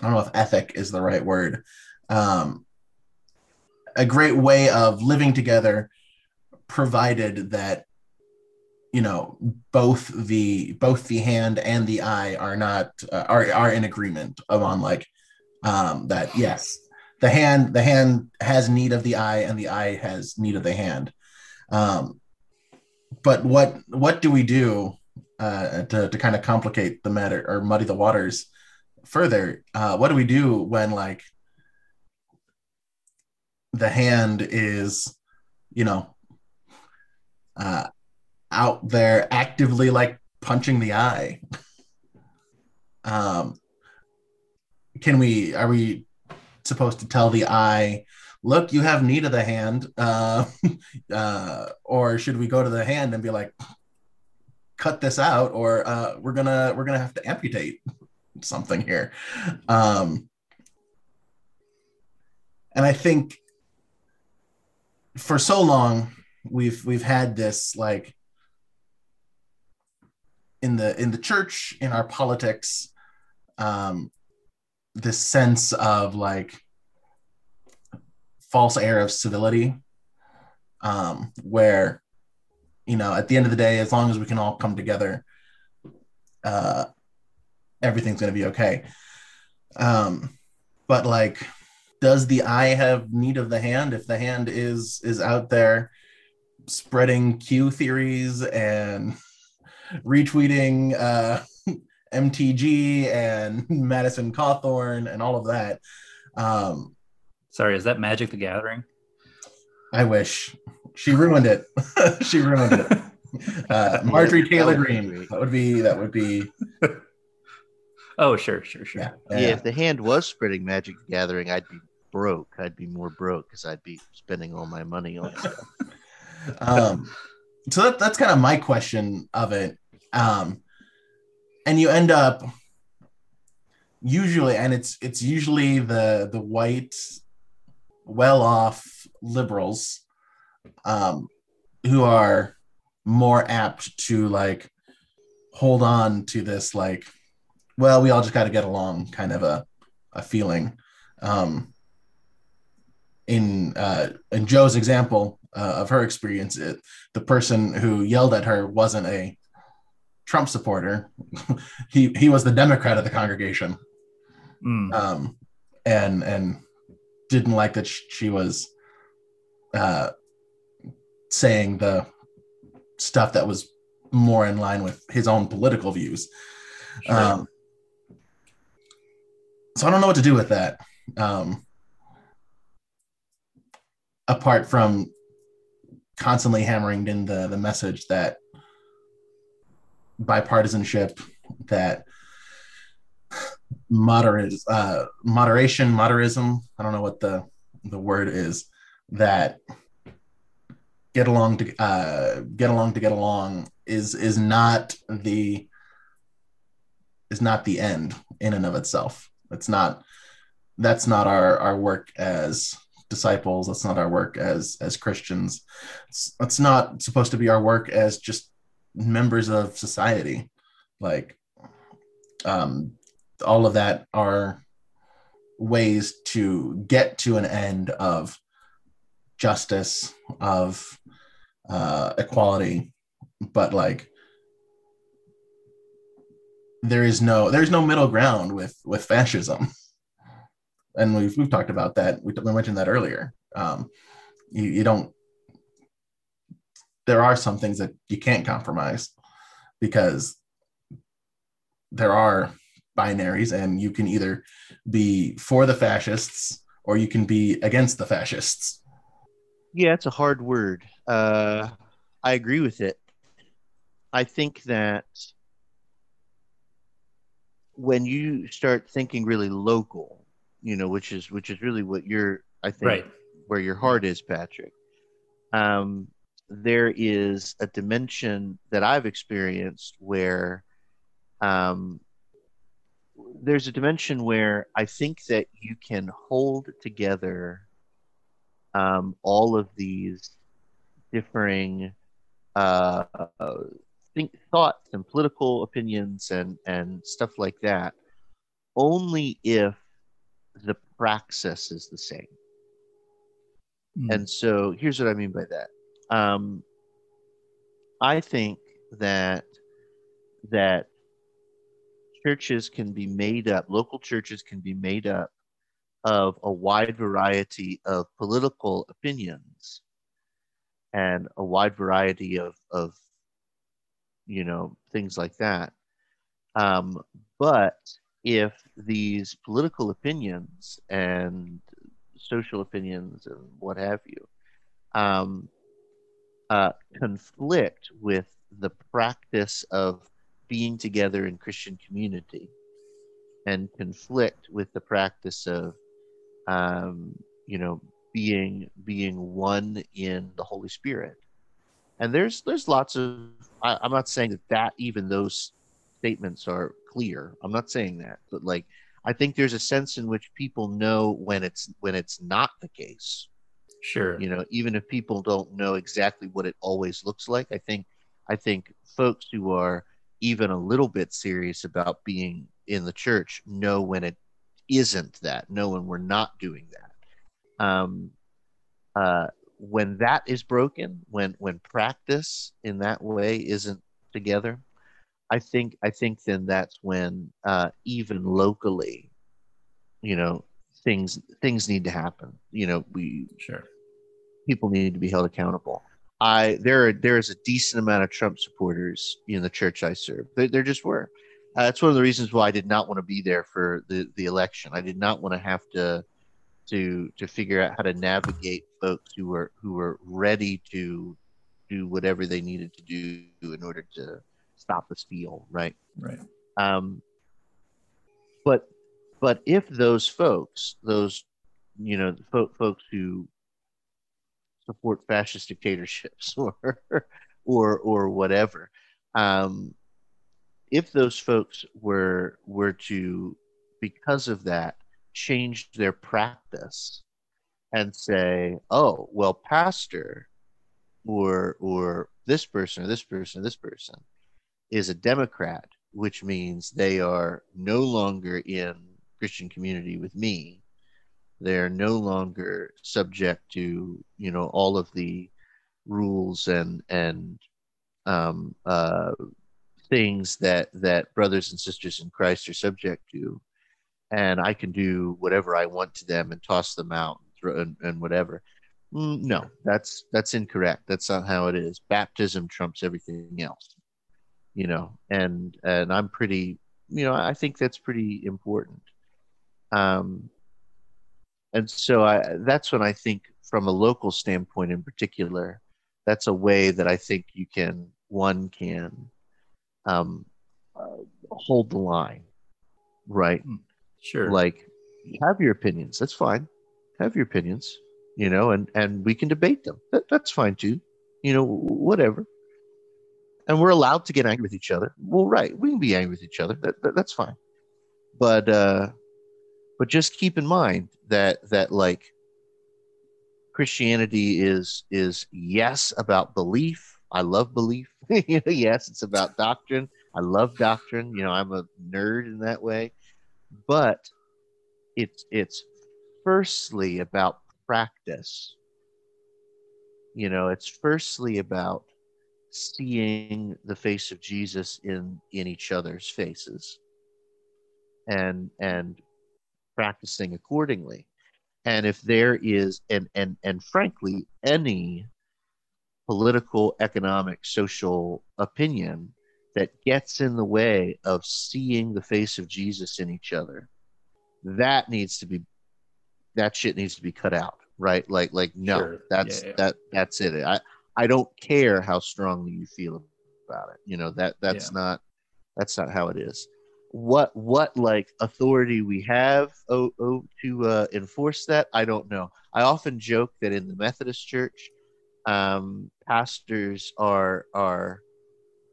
I don't know if ethic is the right word. Um, a great way of living together, provided that you know both the both the hand and the eye are not uh, are are in agreement on like um, that. Yes, the hand the hand has need of the eye, and the eye has need of the hand. Um, but what what do we do uh, to to kind of complicate the matter or muddy the waters further? Uh, what do we do when like the hand is, you know, uh, out there actively like punching the eye? um, can we? Are we supposed to tell the eye? Look, you have need of the hand, uh, uh, or should we go to the hand and be like, cut this out, or uh, we're gonna we're gonna have to amputate something here. Um, and I think for so long we've we've had this like in the in the church in our politics um this sense of like false air of civility um, where you know at the end of the day as long as we can all come together uh, everything's going to be okay um, but like does the eye have need of the hand if the hand is is out there spreading q theories and retweeting uh, MTG and Madison Cawthorn and all of that. Um, Sorry, is that Magic the Gathering? I wish she ruined it. she ruined it. Uh, Marjorie Taylor Greene. That would be. That would be. Oh, sure, sure, sure. Yeah. Yeah, if the hand was spreading Magic the Gathering, I'd be broke. I'd be more broke because I'd be spending all my money on stuff. um, so that, that's kind of my question of it. Um, and you end up usually, and it's it's usually the the white, well off liberals, um, who are more apt to like hold on to this like, well, we all just got to get along kind of a a feeling. Um, in uh, in Joe's example uh, of her experience, it, the person who yelled at her wasn't a Trump supporter. he he was the Democrat of the congregation, Mm. um, and and didn't like that she was uh, saying the stuff that was more in line with his own political views. Sure. Um, so I don't know what to do with that. Um, apart from constantly hammering in the the message that bipartisanship, that moderate uh, moderation, moderism. I don't know what the the word is. That get along to uh, get along to get along is is not the is not the end in and of itself. It's not that's not our our work as disciples. That's not our work as as Christians. It's, that's not supposed to be our work as just members of society. Like um, all of that are ways to get to an end of justice of uh, equality, but like there is no there's no middle ground with with fascism. And we've, we've talked about that. We, we mentioned that earlier. Um, you, you don't there are some things that you can't compromise because there are binaries and you can either be for the fascists or you can be against the fascists Yeah, it's a hard word. Uh, I agree with it. I think that when you start thinking really local, you know, which is which is really what you're, I think, Right. where your heart is, Patrick. Um, there is a dimension that I've experienced where, um, there's a dimension where I think that you can hold together um, all of these differing uh, think thoughts and political opinions and and stuff like that only if the praxis is the same. Mm. And so here's what I mean by that. Um, I think that that churches can be made up, local churches can be made up of a wide variety of political opinions and a wide variety of, of you know, things like that. Um, but if these political opinions and social opinions and what have you um, uh, conflict with the practice of being together in Christian community and conflict with the practice of um, you know being being one in the Holy Spirit. And there's there's lots of I, I'm not saying that that even those statements are clear. I'm not saying that, but like I think there's a sense in which people know when it's when it's not the case. Sure. You know, even if people don't know exactly what it always looks like, I think I think folks who are even a little bit serious about being in the church know when it isn't that, know when we're not doing that. Um, uh, when that is broken, when when practice in that way isn't together, I think I think then that's when uh, even locally, you know, things things need to happen. You know, we Sure. people need to be held accountable. I there are, there is a decent amount of Trump supporters in the church I serve. There, there just were, Uh, that's one of the reasons why I did not want to be there for the, the election. I did not want to have to to to figure out how to navigate folks who were who were ready to do whatever they needed to do in order to stop the steal, right? Right. Um, but but if those folks, those you know, fo- folks who support fascist dictatorships or or or whatever, um, if those folks were were to because of that change their practice and say oh well pastor or or this person or this person or this person is a democrat which means they are no longer in christian community with me they're no longer subject to you know all of the rules and and um, uh, things that that brothers and sisters in Christ are subject to, and I can do whatever I want to them and toss them out and, throw, and, and whatever. Mm, no, that's that's incorrect. That's not how it is. Baptism trumps everything else, you know. And and I'm pretty, you know, I think that's pretty important. Um, and so I that's when I think, from a local standpoint in particular, that's a way that I think you can one can um, uh, hold the line, right? Hmm. Sure. Like, have your opinions. That's fine. Have your opinions, you know, and and we can debate them. That, that's fine too, you know, whatever. And we're allowed to get angry with each other. Well, right, we can be angry with each other. That, that that's fine. But uh, but just keep in mind that that like Christianity is is yes about belief. I love belief. yes, it's about doctrine. I love doctrine. You know, I'm a nerd in that way. But it's it's firstly about practice. You know, it's firstly about seeing the face of Jesus in in each other's faces and and practicing accordingly. And if there is and and and frankly any political, economic, social opinion that gets in the way of seeing the face of Jesus in each other, that needs to be that shit needs to be cut out, right? Like like no, Sure. that's Yeah, yeah. that that's it. I I don't care how strongly you feel about it. You know that that's Yeah. not that's not how it is. What what like authority we have oh, oh to uh, enforce that? I don't know. I often joke that in the Methodist Church, um, pastors are are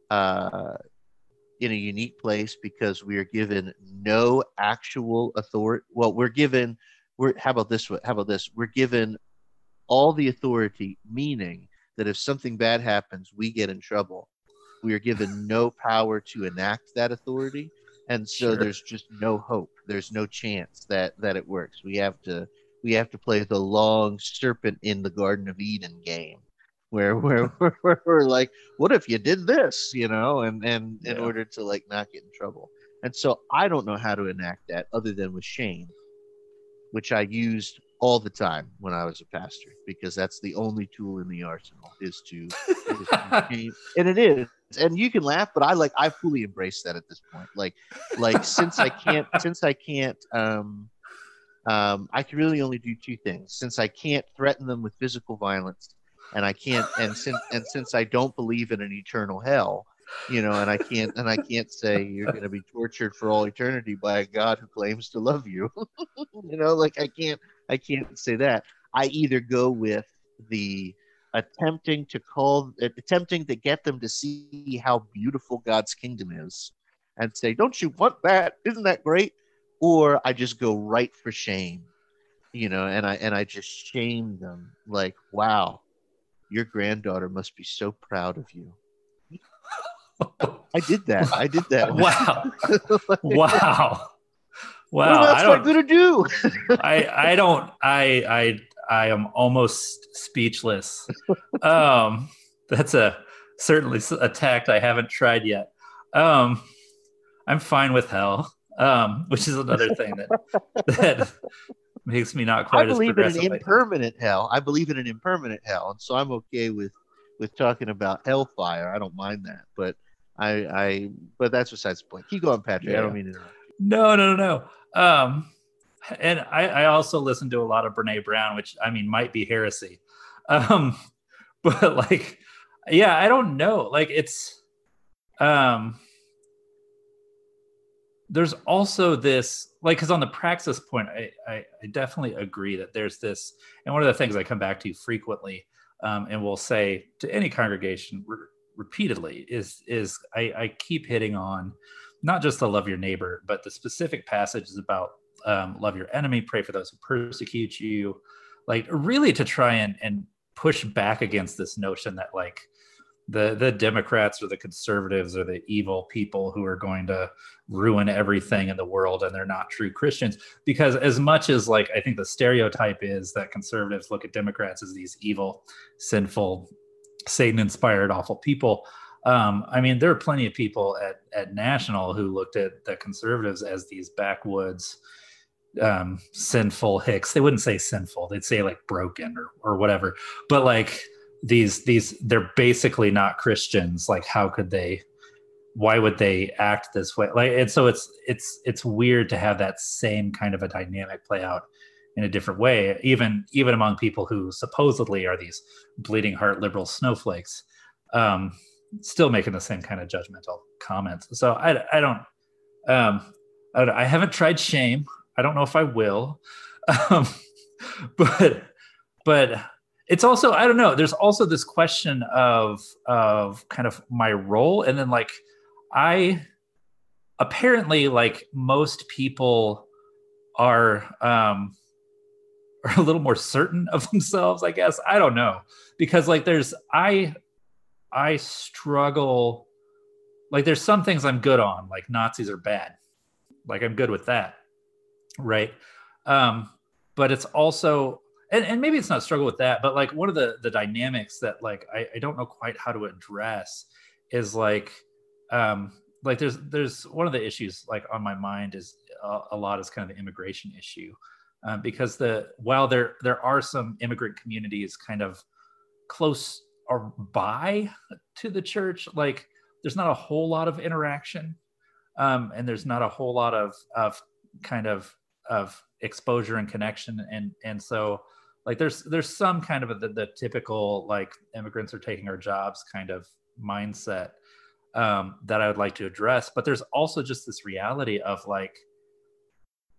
uh, in a unique place because we are given no actual authority. Well, we're given we're how about this? How about this? We're given all the authority, meaning that if something bad happens, we get in trouble. We are given no power to enact that authority, and so Sure. there's just no hope. There's no chance that that it works. We have to we have to play the long serpent in the Garden of Eden game, where where where we're like, what if you did this, you know, and and in order to like not get in trouble. And so I don't know how to enact that other than with shame, which I used all the time when I was a pastor because that's the only tool in the arsenal is to, is to shame. and it is. And you can laugh, but I like I fully embrace that at this point. Like like since I can't since I can't um um I can really only do two things. Since I can't threaten them with physical violence and I can't and since and since I don't believe in an eternal hell, you know, and I can't and I can't say you're going to be tortured for all eternity by a God who claims to love you. you know, like I can't I can't say that. I either go with the attempting to call attempting to get them to see how beautiful God's kingdom is and say, "Don't you want that? Isn't that great?" Or I just go right for shame. You know, and I and I just shame them like, "Wow, your granddaughter must be so proud of you." I did that. I did that. wow. Wow. What Wow. else I am I don't gonna do? I I don't I I I am almost speechless. Um that's a certainly a tact I haven't tried yet. Um I'm fine with hell. Um which is another thing that that makes me not quite as I believe in an impermanent hell. I believe in an impermanent hell, and so I'm okay with with talking about hellfire. I don't mind that, but I, I, but that's besides the point. Keep going, Patrick. Yeah. I don't mean to interrupt. No, no, no, no. Um, and I, I also listen to a lot of Brene Brown, which I mean might be heresy. Um, but like, yeah, I don't know. Like it's, um, there's also this like because on the praxis point I, I, I definitely agree that there's this and one of the things i come back to frequently um, and will say to any congregation re- repeatedly is is I, I keep hitting on not just the love your neighbor but the specific passages about um, love your enemy pray for those who persecute you like really to try and and push back against this notion that like the the Democrats or the conservatives are the evil people who are going to ruin everything in the world and they're not true Christians. Because as much as like I think the stereotype is that conservatives look at Democrats as these evil sinful Satan inspired awful people um, I mean there are plenty of people at at national who looked at the conservatives as these backwoods um sinful hicks. They wouldn't say sinful. They'd say like broken or or whatever. But like these these they're basically not christians. Like how could they why would they act this way? Like and so it's it's it's weird to have that same kind of a dynamic play out in a different way even even among people who supposedly are these bleeding heart liberal snowflakes um still making the same kind of judgmental comments. So i i don't um i, I haven't tried shame i don't know if i will um but but it's also i don't know there's also this question of of kind of my role. And then like i apparently like most people are um are a little more certain of themselves i guess. I don't know. Because like there's i i struggle like there's some things i'm good on like nazis are bad. Like i'm good with that right. Um but it's also and, and maybe it's not struggle with that but like one of the the dynamics that like I, I don't know quite how to address is like um like there's there's one of the issues like on my mind is a, a lot is kind of the immigration issue um, because the while there there are some immigrant communities kind of close or by to the church like there's not a whole lot of interaction um, and there's not a whole lot of of kind of of exposure and connection and and so like there's there's some kind of a, the, the typical like immigrants are taking our jobs kind of mindset um, that I would like to address. But there's also just this reality of like,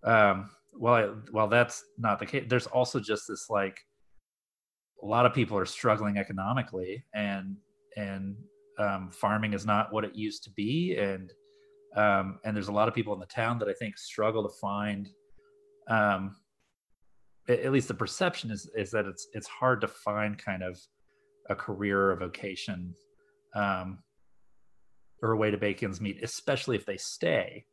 um, well, I, well, that's not the case. There's also just this like, a lot of people are struggling economically, and and um, farming is not what it used to be, and um, and there's a lot of people in the town that I think struggle to find um, at least the perception is is that it's it's hard to find kind of a career or vocation um, or a way to make ends meet, especially if they stay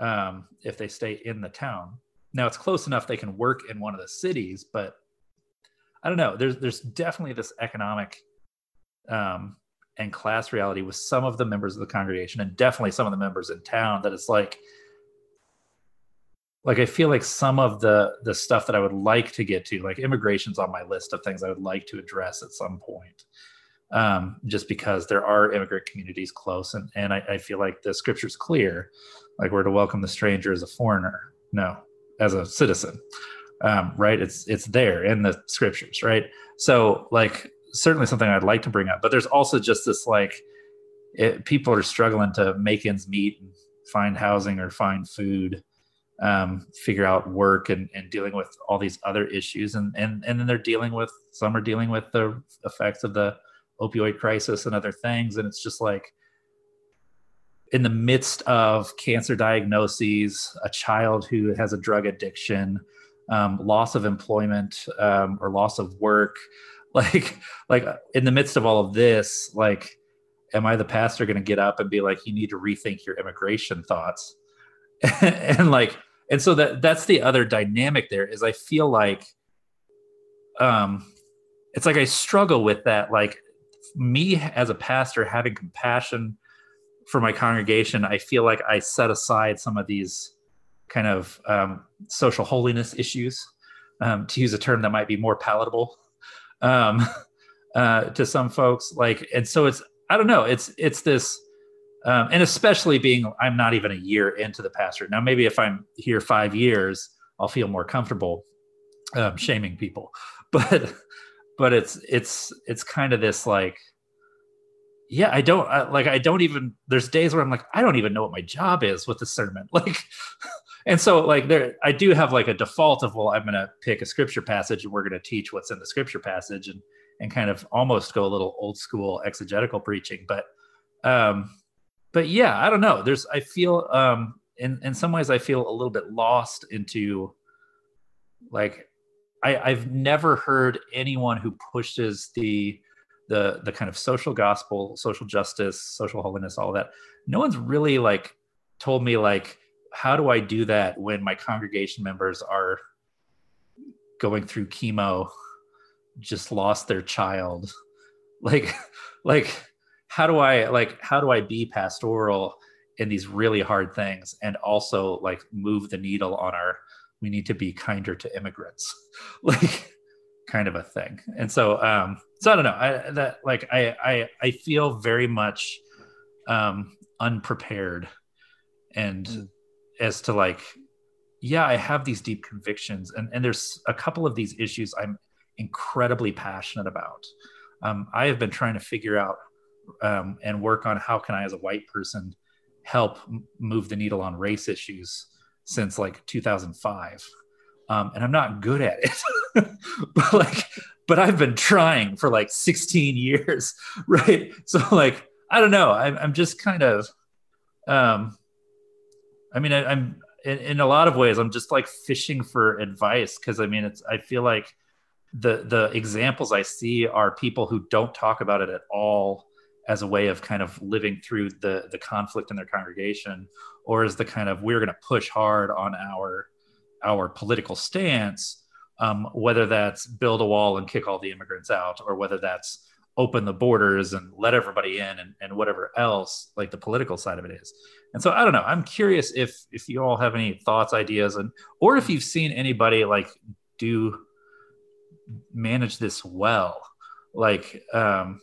um, if they stay in the town. Now it's close enough they can work in one of the cities, but I don't know. There's there's definitely this economic um, and class reality with some of the members of the congregation, and definitely some of the members in town that it's like like I feel like some of the the stuff that I would like to get to, like immigration's on my list of things I would like to address at some point. Um, just because there are immigrant communities close, and and I, I feel like the scripture's clear, like we're to welcome the stranger as a foreigner, no, as a citizen, um, right? It's it's there in the scriptures, right? So like certainly something I'd like to bring up, but there's also just this like it, people are struggling to make ends meet and find housing or find food um, figure out work and, and dealing with all these other issues. And, and and then they're dealing with some are dealing with the effects of the opioid crisis and other things. And it's just like in the midst of cancer diagnoses a child who has a drug addiction um, loss of employment um, or loss of work like like in the midst of all of this like am i the pastor going to get up and be like you need to rethink your immigration thoughts? And like and so that that's the other dynamic there is i feel like um it's like i struggle with that like me as a pastor having compassion for my congregation i feel like i set aside some of these kind of um, social holiness issues um, to use a term that might be more palatable um, uh, to some folks like and so it's i don't know it's it's this um, and especially being I'm not even a year into the pastorate now. Maybe if I'm here five years, I'll feel more comfortable um, shaming people, but but it's it's it's kind of this like yeah i don't I, like i don't even there's days where i'm like i don't even know what my job is with the sermon. Like and so like there i do have like a default of well i'm going to pick a scripture passage and we're going to teach what's in the scripture passage and and kind of almost go a little old school exegetical preaching. But um but yeah i don't know there's i feel um in in some ways i feel a little bit lost into like i i've never heard anyone who pushes the the the kind of social gospel, social justice, social holiness, all that. No one's really like told me like how do I do that when my congregation members are going through chemo, just lost their child, like like how do I like how do I be pastoral in these really hard things and also like move the needle on our we need to be kinder to immigrants like kind of a thing and so um so I don't know. I that like I I I feel very much um unprepared and mm. as to like yeah, I have these deep convictions and and there's a couple of these issues I'm incredibly passionate about. Um, I have been trying to figure out um, and work on how can I, as a white person, help move the needle on race issues since like 2005. Um, and I'm not good at it, but like but I've been trying for like 16 years, right? So like, I don't know. I'm, I'm just kind of, um, I mean, I, am in, in a lot of ways, I'm just like fishing for advice because I mean, it's I feel like the the examples I see are people who don't talk about it at all as a way of kind of living through the the conflict in their congregation, or as the kind of we're going to push hard on our our political stance um, whether that's build a wall and kick all the immigrants out, or whether that's open the borders and let everybody in and, and whatever else like the political side of it is. And so i don't know i'm curious if if you all have any thoughts ideas and or if you've seen anybody like do manage this well. Like um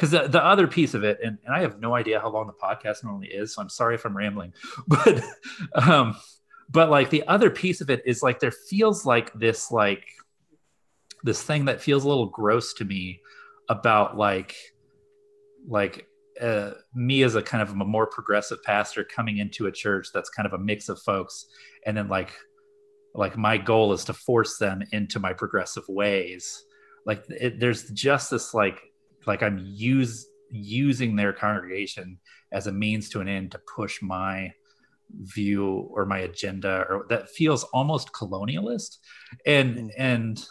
because the, the other piece of it and, and i have no idea how long the podcast normally is so i'm sorry if i'm rambling but um but like the other piece of it is like there feels like this like this thing that feels a little gross to me about like like uh, me as a kind of a more progressive pastor coming into a church that's kind of a mix of folks and then like like my goal is to force them into my progressive ways. Like it, there's just this like like i'm use using their congregation as a means to an end to push my view or my agenda or that feels almost colonialist and mm. and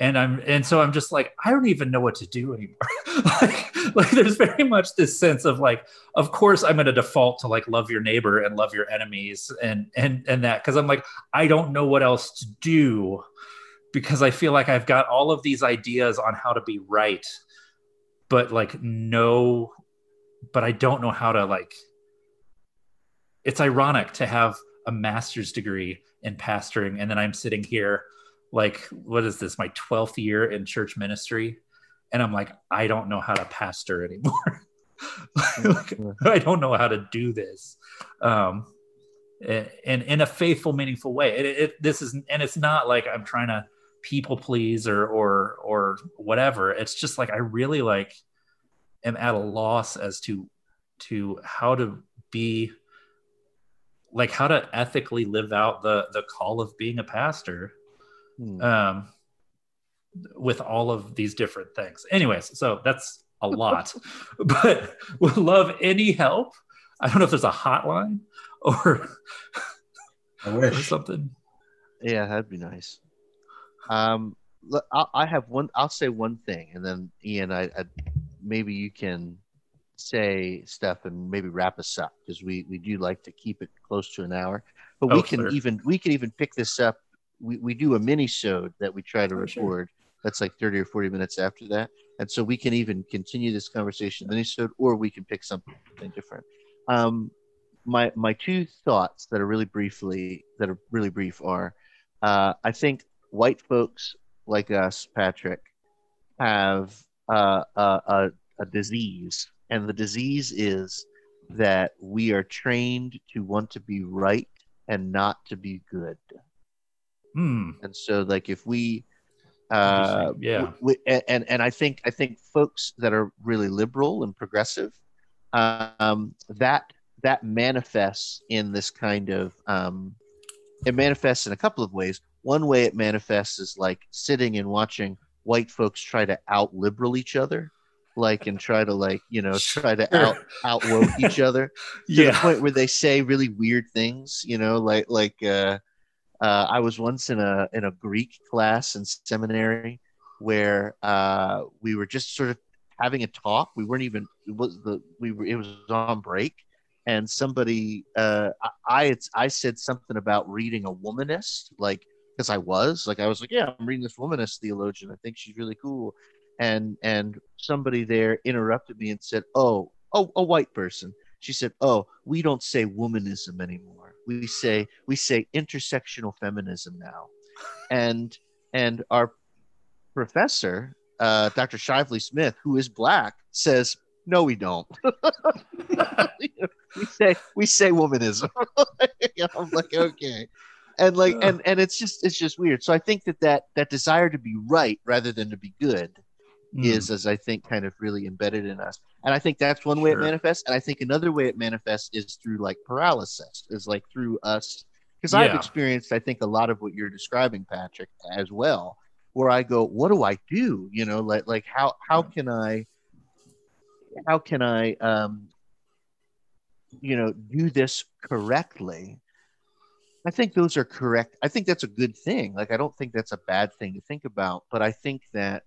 and i'm and so i'm just like i don't even know what to do anymore like, like there's very much this sense of like of course i'm going to default to like love your neighbor and love your enemies and and and that because i'm like i don't know what else to do because i feel like i've got all of these ideas on how to be right but like no but i don't know how to like it's ironic to have a master's degree in pastoring and then i'm sitting here like what is this my 12th year in church ministry? And i'm like i don't know how to pastor anymore. Like, i don't know how to do this. Um and in a faithful meaningful way. It, it, this is and it's not like i'm trying to people please or or or whatever. It's just like i really like am at a loss as to to how to be like how to ethically live out the the call of being a pastor hmm. um with all of these different things. Anyways so that's a lot. But would love any help. I don't know if there's a hotline or, or something. Yeah that'd be nice um i have one i'll say one thing and then ian I, I maybe you can say, stuff and maybe wrap us up because we, we do like to keep it close to an hour. But oh, we can sure. even we can even pick this up. We, we do a mini sode that we try to oh, record. Sure. That's like 30 or 40 minutes after that. And so we can even continue this conversation mini sode, or we can pick something different. Um, my my two thoughts that are really briefly that are really brief are uh, I think white folks like us, Patrick, have uh, a, a, a disease and the disease is that we are trained to want to be right and not to be good. Hmm. And so, like, if we, uh, yeah, we, and and I think I think folks that are really liberal and progressive, um, that that manifests in this kind of um, it manifests in a couple of ways. One way it manifests is like sitting and watching white folks try to out liberal each other like and try to like you know try to out out woke each other to yeah. the point where they say really weird things you know like like uh, uh, i was once in a in a greek class in seminary where uh, we were just sort of having a talk. We weren't even it was the we were it was on break. And somebody uh, I, I i said something about reading a womanist like because i was like i was like yeah i'm reading this womanist theologian i think she's really cool and and somebody there interrupted me and said, "Oh, oh, a white person." She said, "Oh, we don't say womanism anymore. We say we say intersectional feminism now." And and our professor, uh, Dr. Shively Smith, who is black, says, "No, we don't. we say we say womanism." I'm like, okay. And like, and and it's just it's just weird. So I think that that that desire to be right rather than to be good Mm. is as I think kind of really embedded in us. And I think that's one way Sure. it manifests. And I think another way it manifests is through like paralysis, is like through us. Because I've experienced, I think, a lot of what you're describing, Patrick, as well, where I go, what do I do? You know, like like how how can I how can I um you know do this correctly? I think those are correct. I think that's a good thing. Like I don't think that's a bad thing to think about, but I think that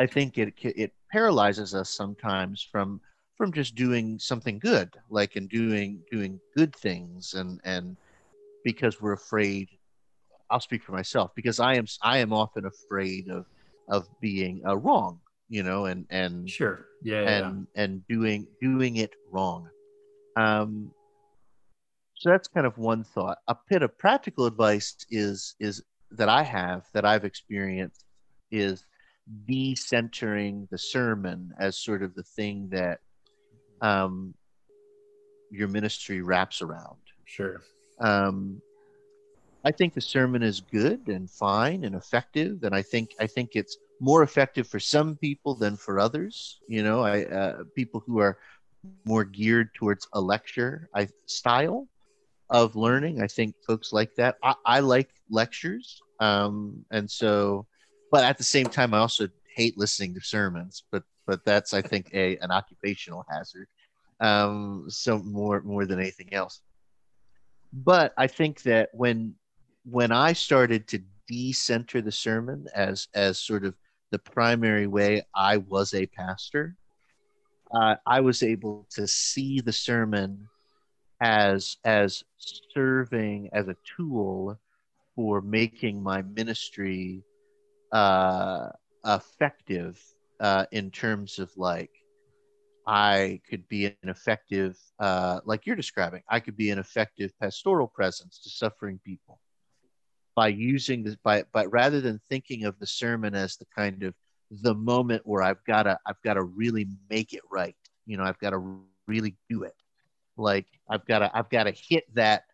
I think it it paralyzes us sometimes from from just doing something good, like in doing doing good things, and and because we're afraid. I'll speak for myself because I am I am often afraid of of being uh, wrong, you know, and and Sure. Yeah. yeah, and and doing doing it wrong. Um, so that's kind of one thought. A bit of practical advice is is that I have that I've experienced is decentering the sermon as sort of the thing that um, your ministry wraps around. Sure. Um, I think the sermon is good and fine and effective, and I think I think it's more effective for some people than for others. You know, I uh, people who are more geared towards a lecture I, style of learning. I think folks like that. I, I like lectures, um, and so, but at the same time, I also hate listening to sermons. But but that's I think a an occupational hazard. Um, so more more than anything else. But I think that when when I started to decenter the sermon as as sort of the primary way I was a pastor, uh, I was able to see the sermon as as serving as a tool for making my ministry uh, effective uh, in terms of like I could be an effective, uh, like you're describing, I could be an effective pastoral presence to suffering people by using this, by, by rather than thinking of the sermon as the kind of the moment where I've got to, I've got to really make it right. You know, I've got to really do it. Like I've got to, I've got to hit that.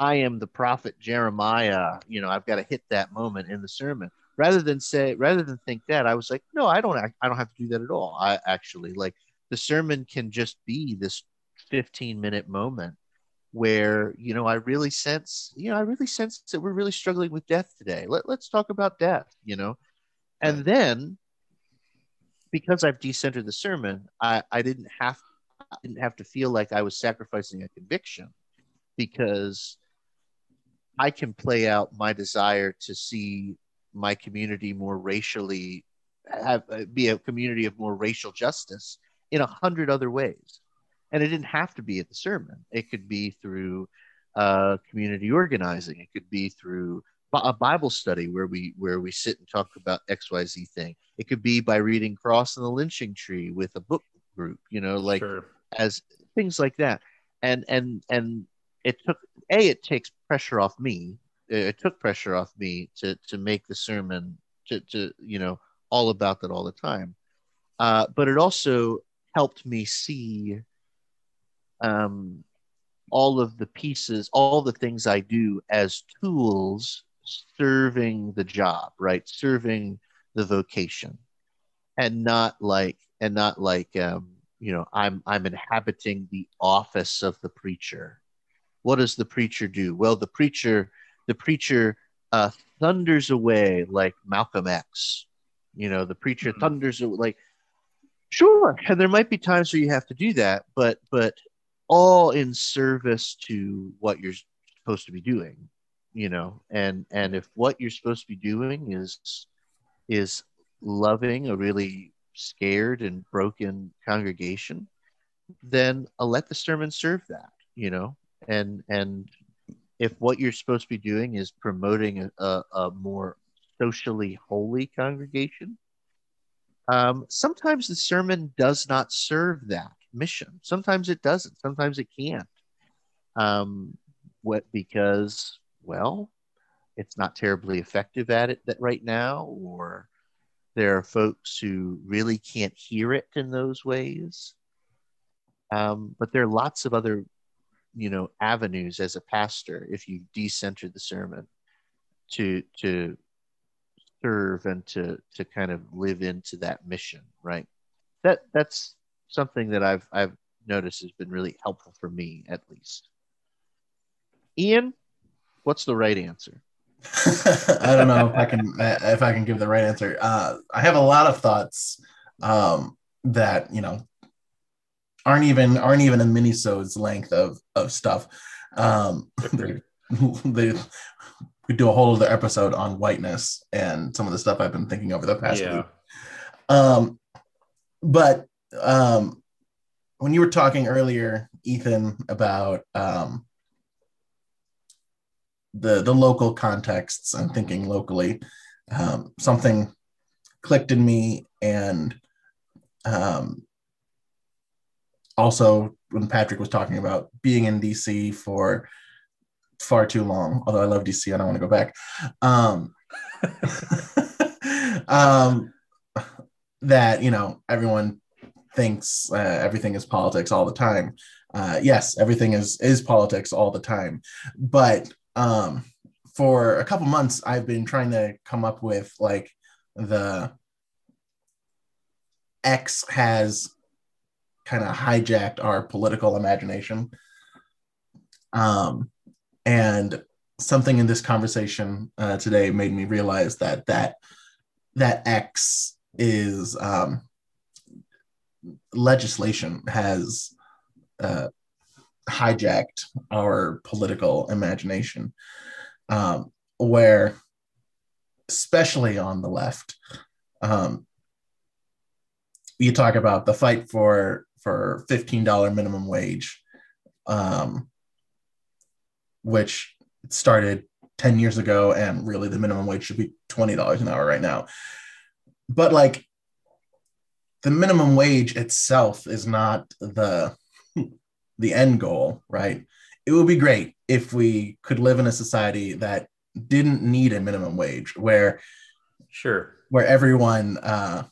I am the prophet Jeremiah. You know, I've got to hit that moment in the sermon rather than say, rather than think that I was like, no, I don't, I don't have to do that at all. I actually like the sermon can just be this 15 minute moment where you know i really sense you know i really sense that we're really struggling with death today Let, let's talk about death you know and then because i've decentered the sermon i i didn't have I didn't have to feel like i was sacrificing a conviction because i can play out my desire to see my community more racially have be a community of more racial justice in a hundred other ways. And it didn't have to be at the sermon. It could be through uh, community organizing. It could be through a bible study where we where we sit and talk about xyz thing. It could be by reading cross and the lynching tree with a book group you know like sure. As things like that. And and and it took a it takes pressure off me. It took pressure off me to to make the sermon to to you know all about that all the time. Uh, but it also helped me see um, all of the pieces, all the things I do as tools serving the job, right? Serving the vocation, and not like and not like um, you know I'm I'm inhabiting the office of the preacher. What does the preacher do? Well, the preacher the preacher uh, thunders away like Malcolm X. You know, the preacher mm-hmm. thunders like sure, and there might be times where you have to do that, but but all in service to what you're supposed to be doing you know and and if what you're supposed to be doing is is loving a really scared and broken congregation then I'll let the sermon serve that you know? And and if what you're supposed to be doing is promoting a, a, a more socially holy congregation um, sometimes the sermon does not serve that mission. Sometimes it doesn't. Sometimes it can't. Um, what because well, it's not terribly effective at it that right now, or there are folks who really can't hear it in those ways. Um, but there are lots of other, you know, avenues as a pastor if you decenter the sermon to to serve and to to kind of live into that mission, right? That that's something that I've I've noticed has been really helpful for me at least. Ian, What's the right answer? I don't know if I can if I can give the right answer. Uh, I have a lot of thoughts um, that you know aren't even aren't even a minisode's length of of stuff. Um, they we do a whole other episode on whiteness and some of the stuff I've been thinking over the past yeah. week. Um, but um, when you were talking earlier, Ethan, about um, the the local contexts and thinking locally. Um, something clicked in me, and um, also when Patrick was talking about being in DC for far too long, although I love DC, I don't want to go back. Um, um, that you know everyone thinks uh, everything is politics all the time. Uh, yes, everything is is politics all the time, but um, for a couple months, I've been trying to come up with like the X has kind of hijacked our political imagination. Um, and something in this conversation uh, today made me realize that that that X is um, legislation has uh, hijacked our political imagination, um, where, especially on the left, um, you talk about the fight for for fifteen dollar minimum wage, um, which started ten years ago, and really the minimum wage should be twenty dollars an hour right now. But like the minimum wage itself is not the the end goal, right? It would be great if we could live in a society that didn't need a minimum wage, where sure, where everyone uh,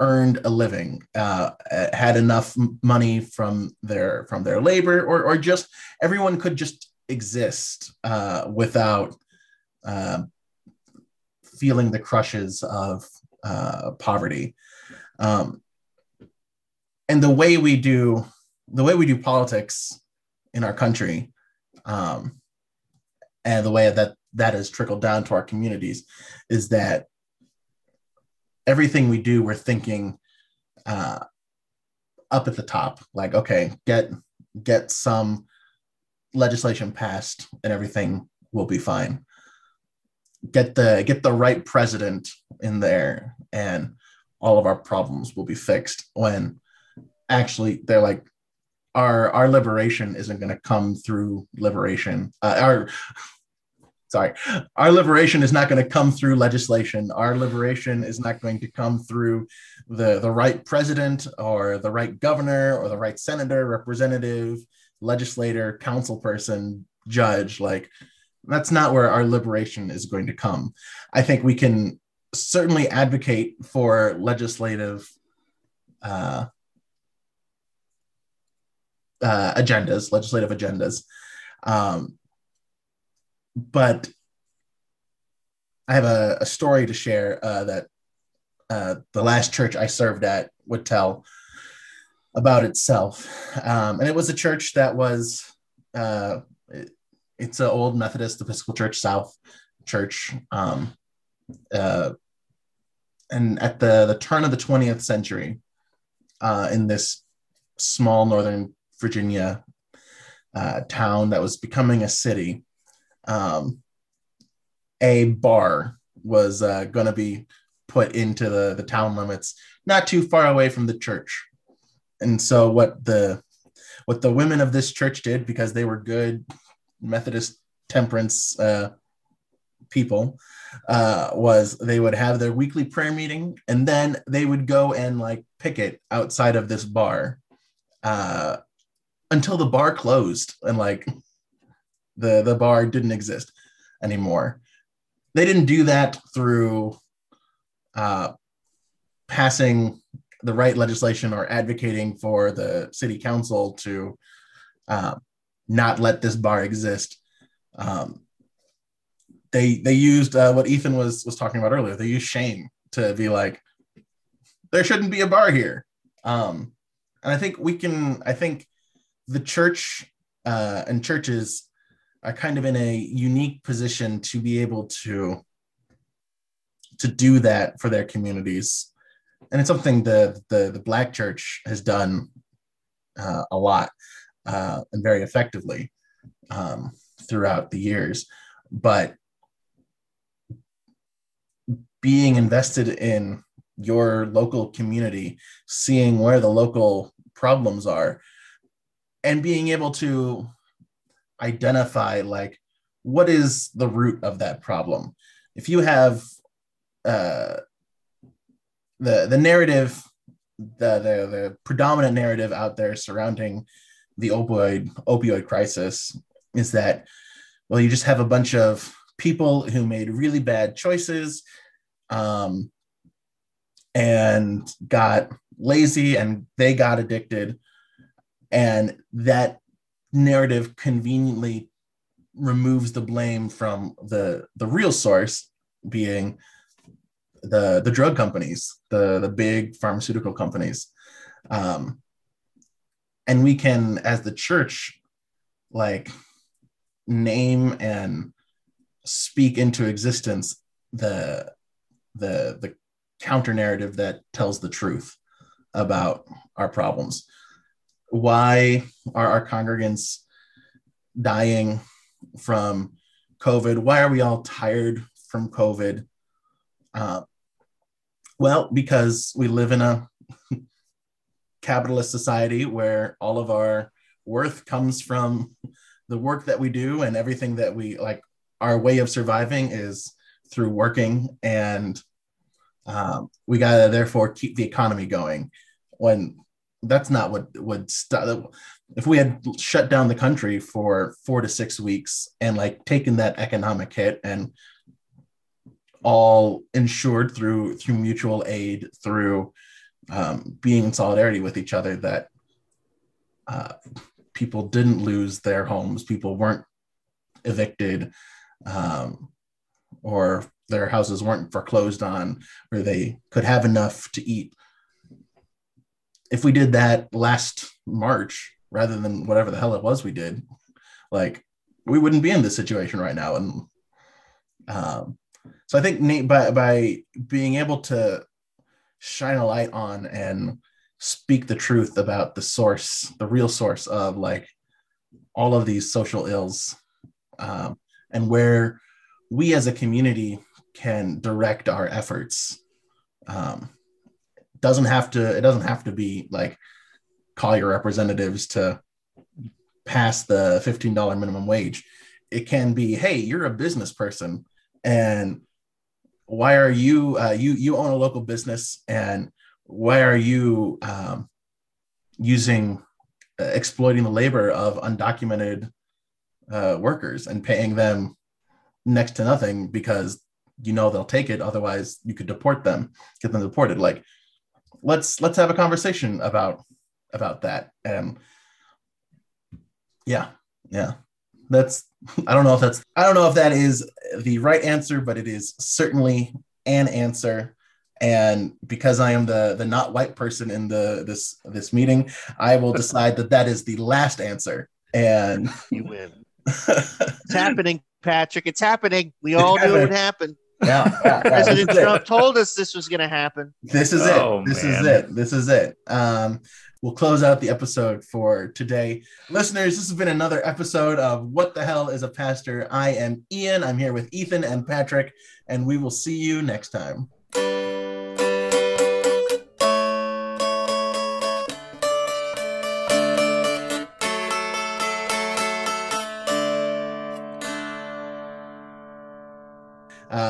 earned a living, uh, had enough money from their from their labor, or or just everyone could just exist uh, without uh, feeling the crushes of uh, poverty. Um, and the way we do the way we do politics in our country um, and the way that that has trickled down to our communities is that everything we do we're thinking uh, up at the top like okay get get some legislation passed and everything will be fine. Get the get the right president in there and all of our problems will be fixed when actually they're like our our liberation isn't going to come through liberation. Uh, our sorry, our liberation is not going to come through legislation. Our liberation is not going to come through the the right president or the right governor or the right senator, representative, legislator, council person, judge. Like that's not where our liberation is going to come. I think we can certainly advocate for legislative uh, uh, agendas, legislative agendas. Um, but I have a, a story to share uh, that uh, the last church I served at would tell about itself. Um, and it was a church that was, uh, it, it's an old Methodist Episcopal Church South church. Um, uh, and at the, the turn of the 20th century, uh, in this small Northern Virginia uh, town that was becoming a city, um, a bar was uh, going to be put into the, the town limits, not too far away from the church. And so what the what the women of this church did, because they were good Methodist temperance uh, people, uh, was they would have their weekly prayer meeting, and then they would go and like picket outside of this bar uh, until the bar closed and like the the bar didn't exist anymore. They didn't do that through uh, passing the right legislation or advocating for the city council to uh, not let this bar exist. Um, they they used uh, what Ethan was was talking about earlier. They used shame to be like, there shouldn't be a bar here. Um, and I think we can. I think the church uh, and churches are kind of in a unique position to be able to to do that for their communities. And it's something the the, the black church has done uh, a lot uh, and very effectively um, throughout the years. But being invested in your local community seeing where the local problems are and being able to identify like what is the root of that problem? If you have uh, the the narrative the, the the predominant narrative out there surrounding the opioid opioid crisis is that well you just have a bunch of people who made really bad choices um, and got lazy and they got addicted and that narrative conveniently removes the blame from the the real source being the the drug companies, the the big pharmaceutical companies, um, and we can, as the church, like name and speak into existence the the the counter narrative that tells the truth about our problems. Why are our congregants dying from COVID? Why are we all tired from COVID? Uh, well, because we live in a capitalist society where all of our worth comes from the work that we do and everything that we like our way of surviving is through working and um, we gotta therefore keep the economy going when that's not what would stop if we had shut down the country for four to six weeks and like taken that economic hit and all insured through through mutual aid, through um, being in solidarity with each other. That uh, people didn't lose their homes, people weren't evicted, um, or their houses weren't foreclosed on, or they could have enough to eat. If we did that last March, rather than whatever the hell it was we did, like we wouldn't be in this situation right now. And um, so I think Nate, by by being able to shine a light on and speak the truth about the source, the real source of like all of these social ills, um, and where we as a community can direct our efforts. Um, doesn't have to. It doesn't have to be like call your representatives to pass the fifteen dollar minimum wage. It can be, hey, you're a business person and why are you uh, you you own a local business and why are you um, using uh, exploiting the labor of undocumented uh, workers and paying them next to nothing because you know they'll take it otherwise you could deport them get them deported like let's let's have a conversation about about that and Yeah, yeah. That's I don't know if that's I don't know if that is the right answer, but it is certainly an answer. And because I am the the not white person in the this this meeting, I will decide that that is the last answer. And you win. it's happening, Patrick. It's happening. We all knew it would happen. Yeah, yeah, yeah. President Trump told us this was going to happen. This is oh, it. This man. is it. This is it. Um, we'll close out the episode for today. Listeners, this has been another episode of What the Hell is a Pastor? I am Ian. I'm here with Ethan and Patrick, and we will see you next time.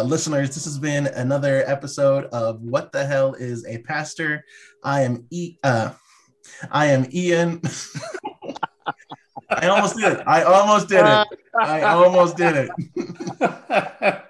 Listeners, this has been another episode of What the Hell is a Pastor? I am E. Uh, I am Ian. I almost did it. I almost did it. I almost did it.